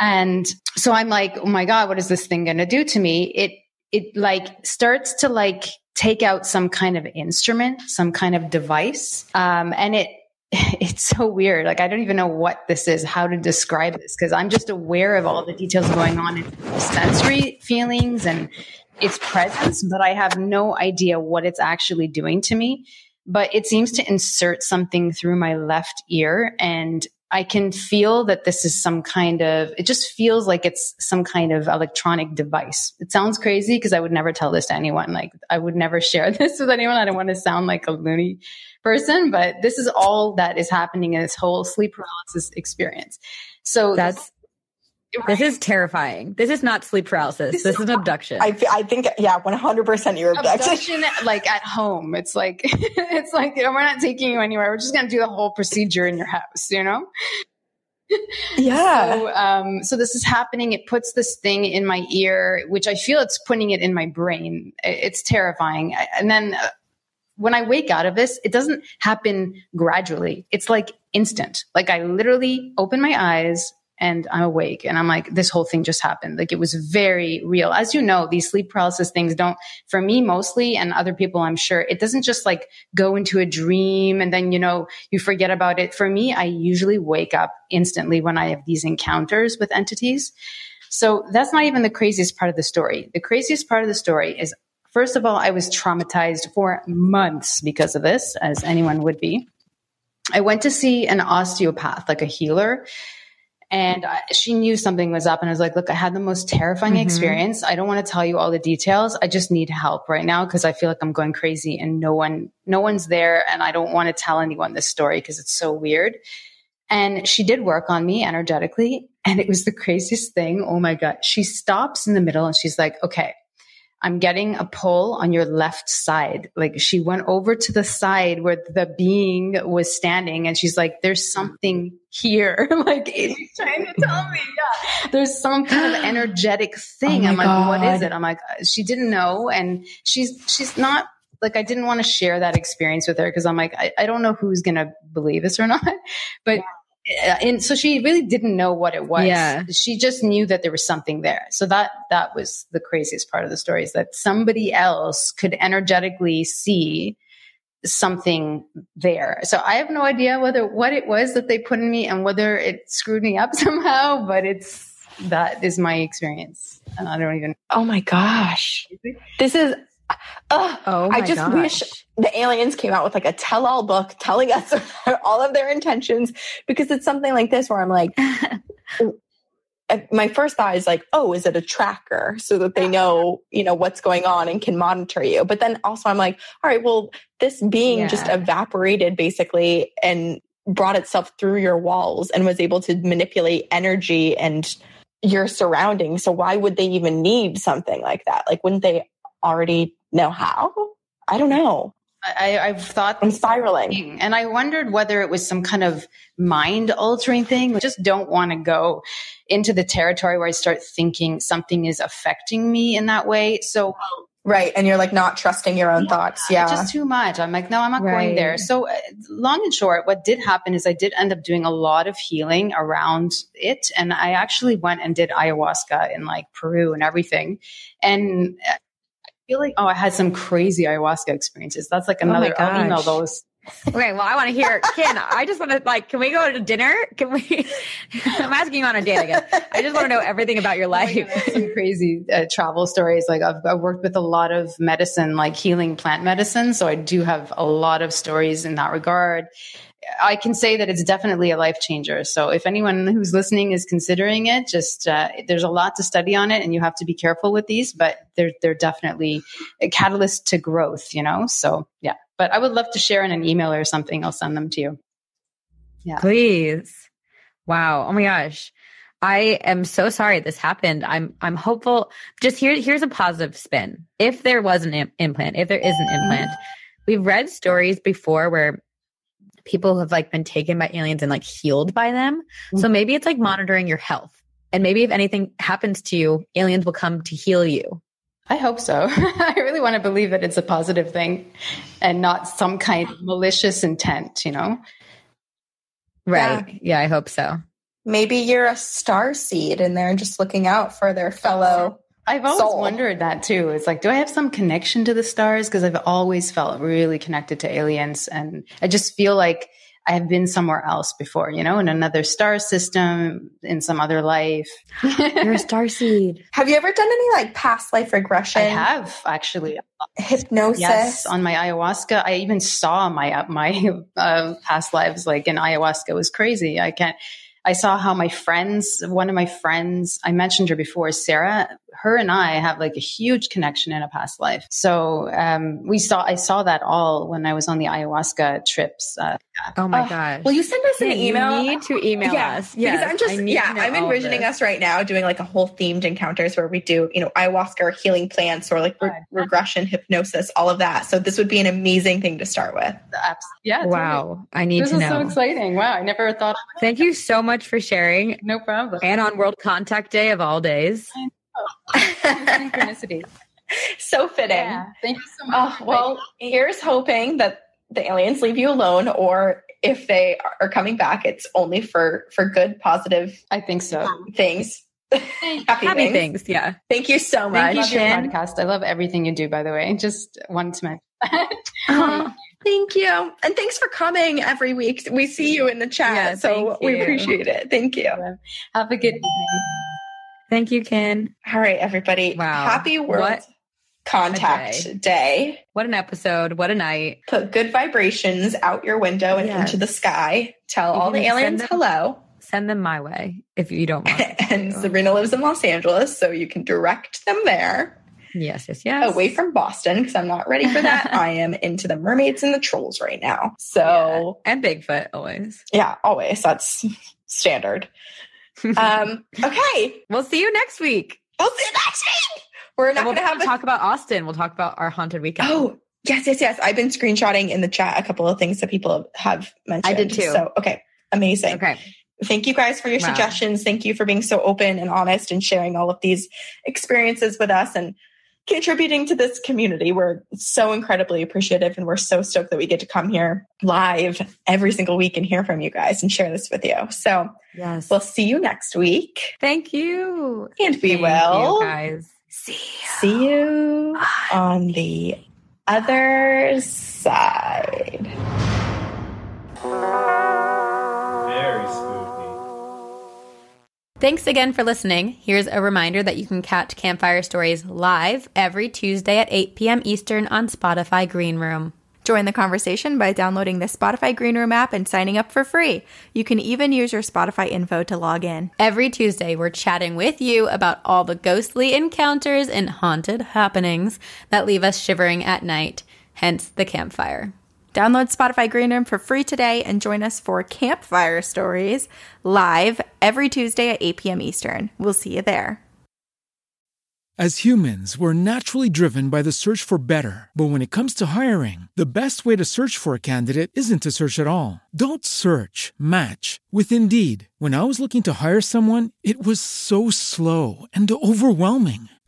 And so I'm like, oh my God, what is this thing going to do to me? It, it like starts to like take out some kind of instrument, some kind of device. Um, and it, it's so weird. Like, I don't even know what this is, how to describe this, because I'm just aware of all the details going on in sensory feelings and its presence, but I have no idea what it's actually doing to me. But it seems to insert something through my left ear and I can feel that this is some kind of, it just feels like it's some kind of electronic device. It sounds crazy because I would never tell this to anyone. Like I would never share this with anyone. I don't want to sound like a loony person, but this is all that is happening in this whole sleep paralysis experience. So that's, this is terrifying. This is not sleep paralysis. This, this is an abduction. I, I think, yeah, 100% you're abduction. abduction. like at home. It's like, it's like, you know, we're not taking you anywhere. We're just going to do the whole procedure in your house, you know? Yeah. So, um, so this is happening. It puts this thing in my ear, which I feel it's putting it in my brain. It's terrifying. And then uh, when I wake out of this, it doesn't happen gradually. It's like instant. Like I literally open my eyes, and I'm awake. And I'm like, this whole thing just happened. Like it was very real. As you know, these sleep paralysis things don't, for me mostly, and other people, I'm sure, it doesn't just like go into a dream and then, you know, you forget about it. For me, I usually wake up instantly when I have these encounters with entities. So that's not even the craziest part of the story. The craziest part of the story is, first of all, I was traumatized for months because of this, as anyone would be. I went to see an osteopath, like a healer and I, she knew something was up and I was like, look, I had the most terrifying mm-hmm. experience. I don't want to tell you all the details. I just need help right now because I feel like I'm going crazy and no one, no one's there. And I don't want to tell anyone this story because it's so weird. And she did work on me energetically. And it was the craziest thing. Oh my God. She stops in the middle and she's like, okay, I'm getting a pull on your left side. Like she went over to the side where the being was standing and she's like, there's something here. like she's trying to tell me, yeah, there's some kind of energetic oh thing. Oh I'm like, God. what is it? I'm like, uh, she didn't know. And she's, she's not like, I didn't want to share that experience with her because I'm like, I, I don't know who's going to believe this or not, but yeah Uh, and so she really didn't know what it was. Yeah. She just knew that there was something there. So that that was the craziest part of the story is that somebody else could energetically see something there. So I have no idea whether what it was that they put in me and whether it screwed me up somehow, but it's that is my experience. And I don't even Oh my gosh. This is Ugh, oh I just gosh. wish the aliens came out with like a tell all book telling us all of their intentions because it's something like this where I'm like, uh, my first thought is like, oh, is it a tracker so that they know, you know, what's going on and can monitor you? But then also I'm like, all right, well, this being yeah. just evaporated basically and brought itself through your walls and was able to manipulate energy and your surroundings. So why would they even need something like that? Like, wouldn't they already know how? I don't know. I, I've thought I'm spiraling. And I wondered whether it was some kind of mind altering thing. I just don't want to go into the territory where I start thinking something is affecting me in that way. So Right. And you're like not trusting your own yeah, thoughts. Yeah. Just too much. I'm like, no, I'm not right. going there. So, uh, long and short, what did happen is I did end up doing a lot of healing around it. And I actually went and did ayahuasca in like Peru and everything. And uh, feel like, oh, I had some crazy ayahuasca experiences. That's like oh another, oh I'll email those. okay, well, I want to hear. Ken, I just want to like. Can we go to dinner? Can we? I'm asking you on a date again. I just want to know everything about your life. Oh some crazy uh, travel stories. Like I've, I've, worked with a lot of medicine, like healing plant medicine. So I do have a lot of stories in that regard. I can say that it's definitely a life changer. So if anyone who's listening is considering it, just uh, there's a lot to study on it, and you have to be careful with these. But they're they're definitely a catalyst to growth. You know, so yeah. But I would love to share in an email or something. I'll send them to you. Yeah, please. Wow. Oh my gosh. I am so sorry this happened. I'm I'm hopeful. Just here here's a positive spin. If there was an Im- implant, if there is an implant, we've read stories before where people have like been taken by aliens and like healed by them. So mm-hmm. maybe it's like monitoring your health. And maybe if anything happens to you, aliens will come to heal you. I hope so. I really want to believe that it's a positive thing and not some kind of malicious intent, you know? Right. Yeah, I hope so. Maybe you're a star seed and they're just looking out for their fellow. I've always soul. wondered that too. It's like, do I have some connection to the stars? Because I've always felt really connected to aliens. And I just feel like I have been somewhere else before, you know, in another star system, in some other life. You're a star seed. Have you ever done any like past life regression? I have actually. Hypnosis? Yes, on my ayahuasca. I even saw my my uh, past lives like in ayahuasca it was crazy. I can't. I saw how my friends, one of my friends, I mentioned her before, Sarah, her and I have like a huge connection in a past life. So um, we saw, I saw that all when I was on the ayahuasca trips. Uh, Oh my Oh, gosh. Will you send us an Yeah, you email? need to email yeah, us. because Yes, I'm just yeah, I'm envisioning us right now doing like a whole themed encounters where we do you know ayahuasca or healing plants or like re- regression hypnosis, all of that. So this would be an amazing thing to start with. yeah. Wow. I need This to is so exciting. Wow. I never thought. Thank you so much for sharing. No problem. And on World Contact Day of all days. Synchronicity. so fitting. Yeah. Thank you so much. Oh, well, here's hoping that the aliens leave you alone, or if they are coming back, it's only for for good, positive. I think so. Um, things. Happy, Happy things. things. Yeah. Thank you so much. I love your podcast. I love everything you do, by the way. Just wanted to mention. Oh, thank you. And thanks for coming every week. We see you in the chat. Yeah, so we appreciate it. Thank you. Have a good evening. Thank you, Ken. All right, everybody. Wow. Happy World What Contact a day. What an episode. What a night. Put good vibrations out your window and Yes. into the sky. Tell You all the aliens them- hello. Send them my way if you don't want. and Sabrina lives in Los Angeles, so you can direct them there. Yes, yes, yes. Away from Boston, because I'm not ready for that. I am into the mermaids and the trolls right now. So And Bigfoot always. yeah, always. That's standard. Um, okay. We'll see you next week. We'll see you next week. We're not we'll going to have a talk about Austin. We'll talk about our haunted weekend. Oh, yes, yes, yes. I've been screenshotting in the chat a couple of things that people have mentioned. I did too. So, okay, amazing. Okay. Thank you guys for your Wow. suggestions. Thank you for being so open and honest and sharing all of these experiences with us and contributing to this community. We're so incredibly appreciative and we're so stoked that we get to come here live every single week and hear from you guys and share this with you. So, Yes. we'll see you next week. Thank you. And we Thank will you guys. See see you on the other side. Thanks again for listening. Here's a reminder that you can catch Campfire Stories live every Tuesday at 8 p.m. Eastern on Spotify Green Room. Join the conversation by downloading the Spotify Green Room app and signing up for free. You can even use your Spotify info to log in. Every Tuesday, we're chatting with you about all the ghostly encounters and haunted happenings that leave us shivering at night, hence the campfire. Download Spotify Green Room for free today and join us for Campfire Stories live every Tuesday at 8 p.m. Eastern. We'll see you there. As humans, we're naturally driven by the search for better. But when it comes to hiring, the best way to search for a candidate isn't to search at all. Don't search, match with Indeed. When I was looking to hire someone, it was so slow and overwhelming.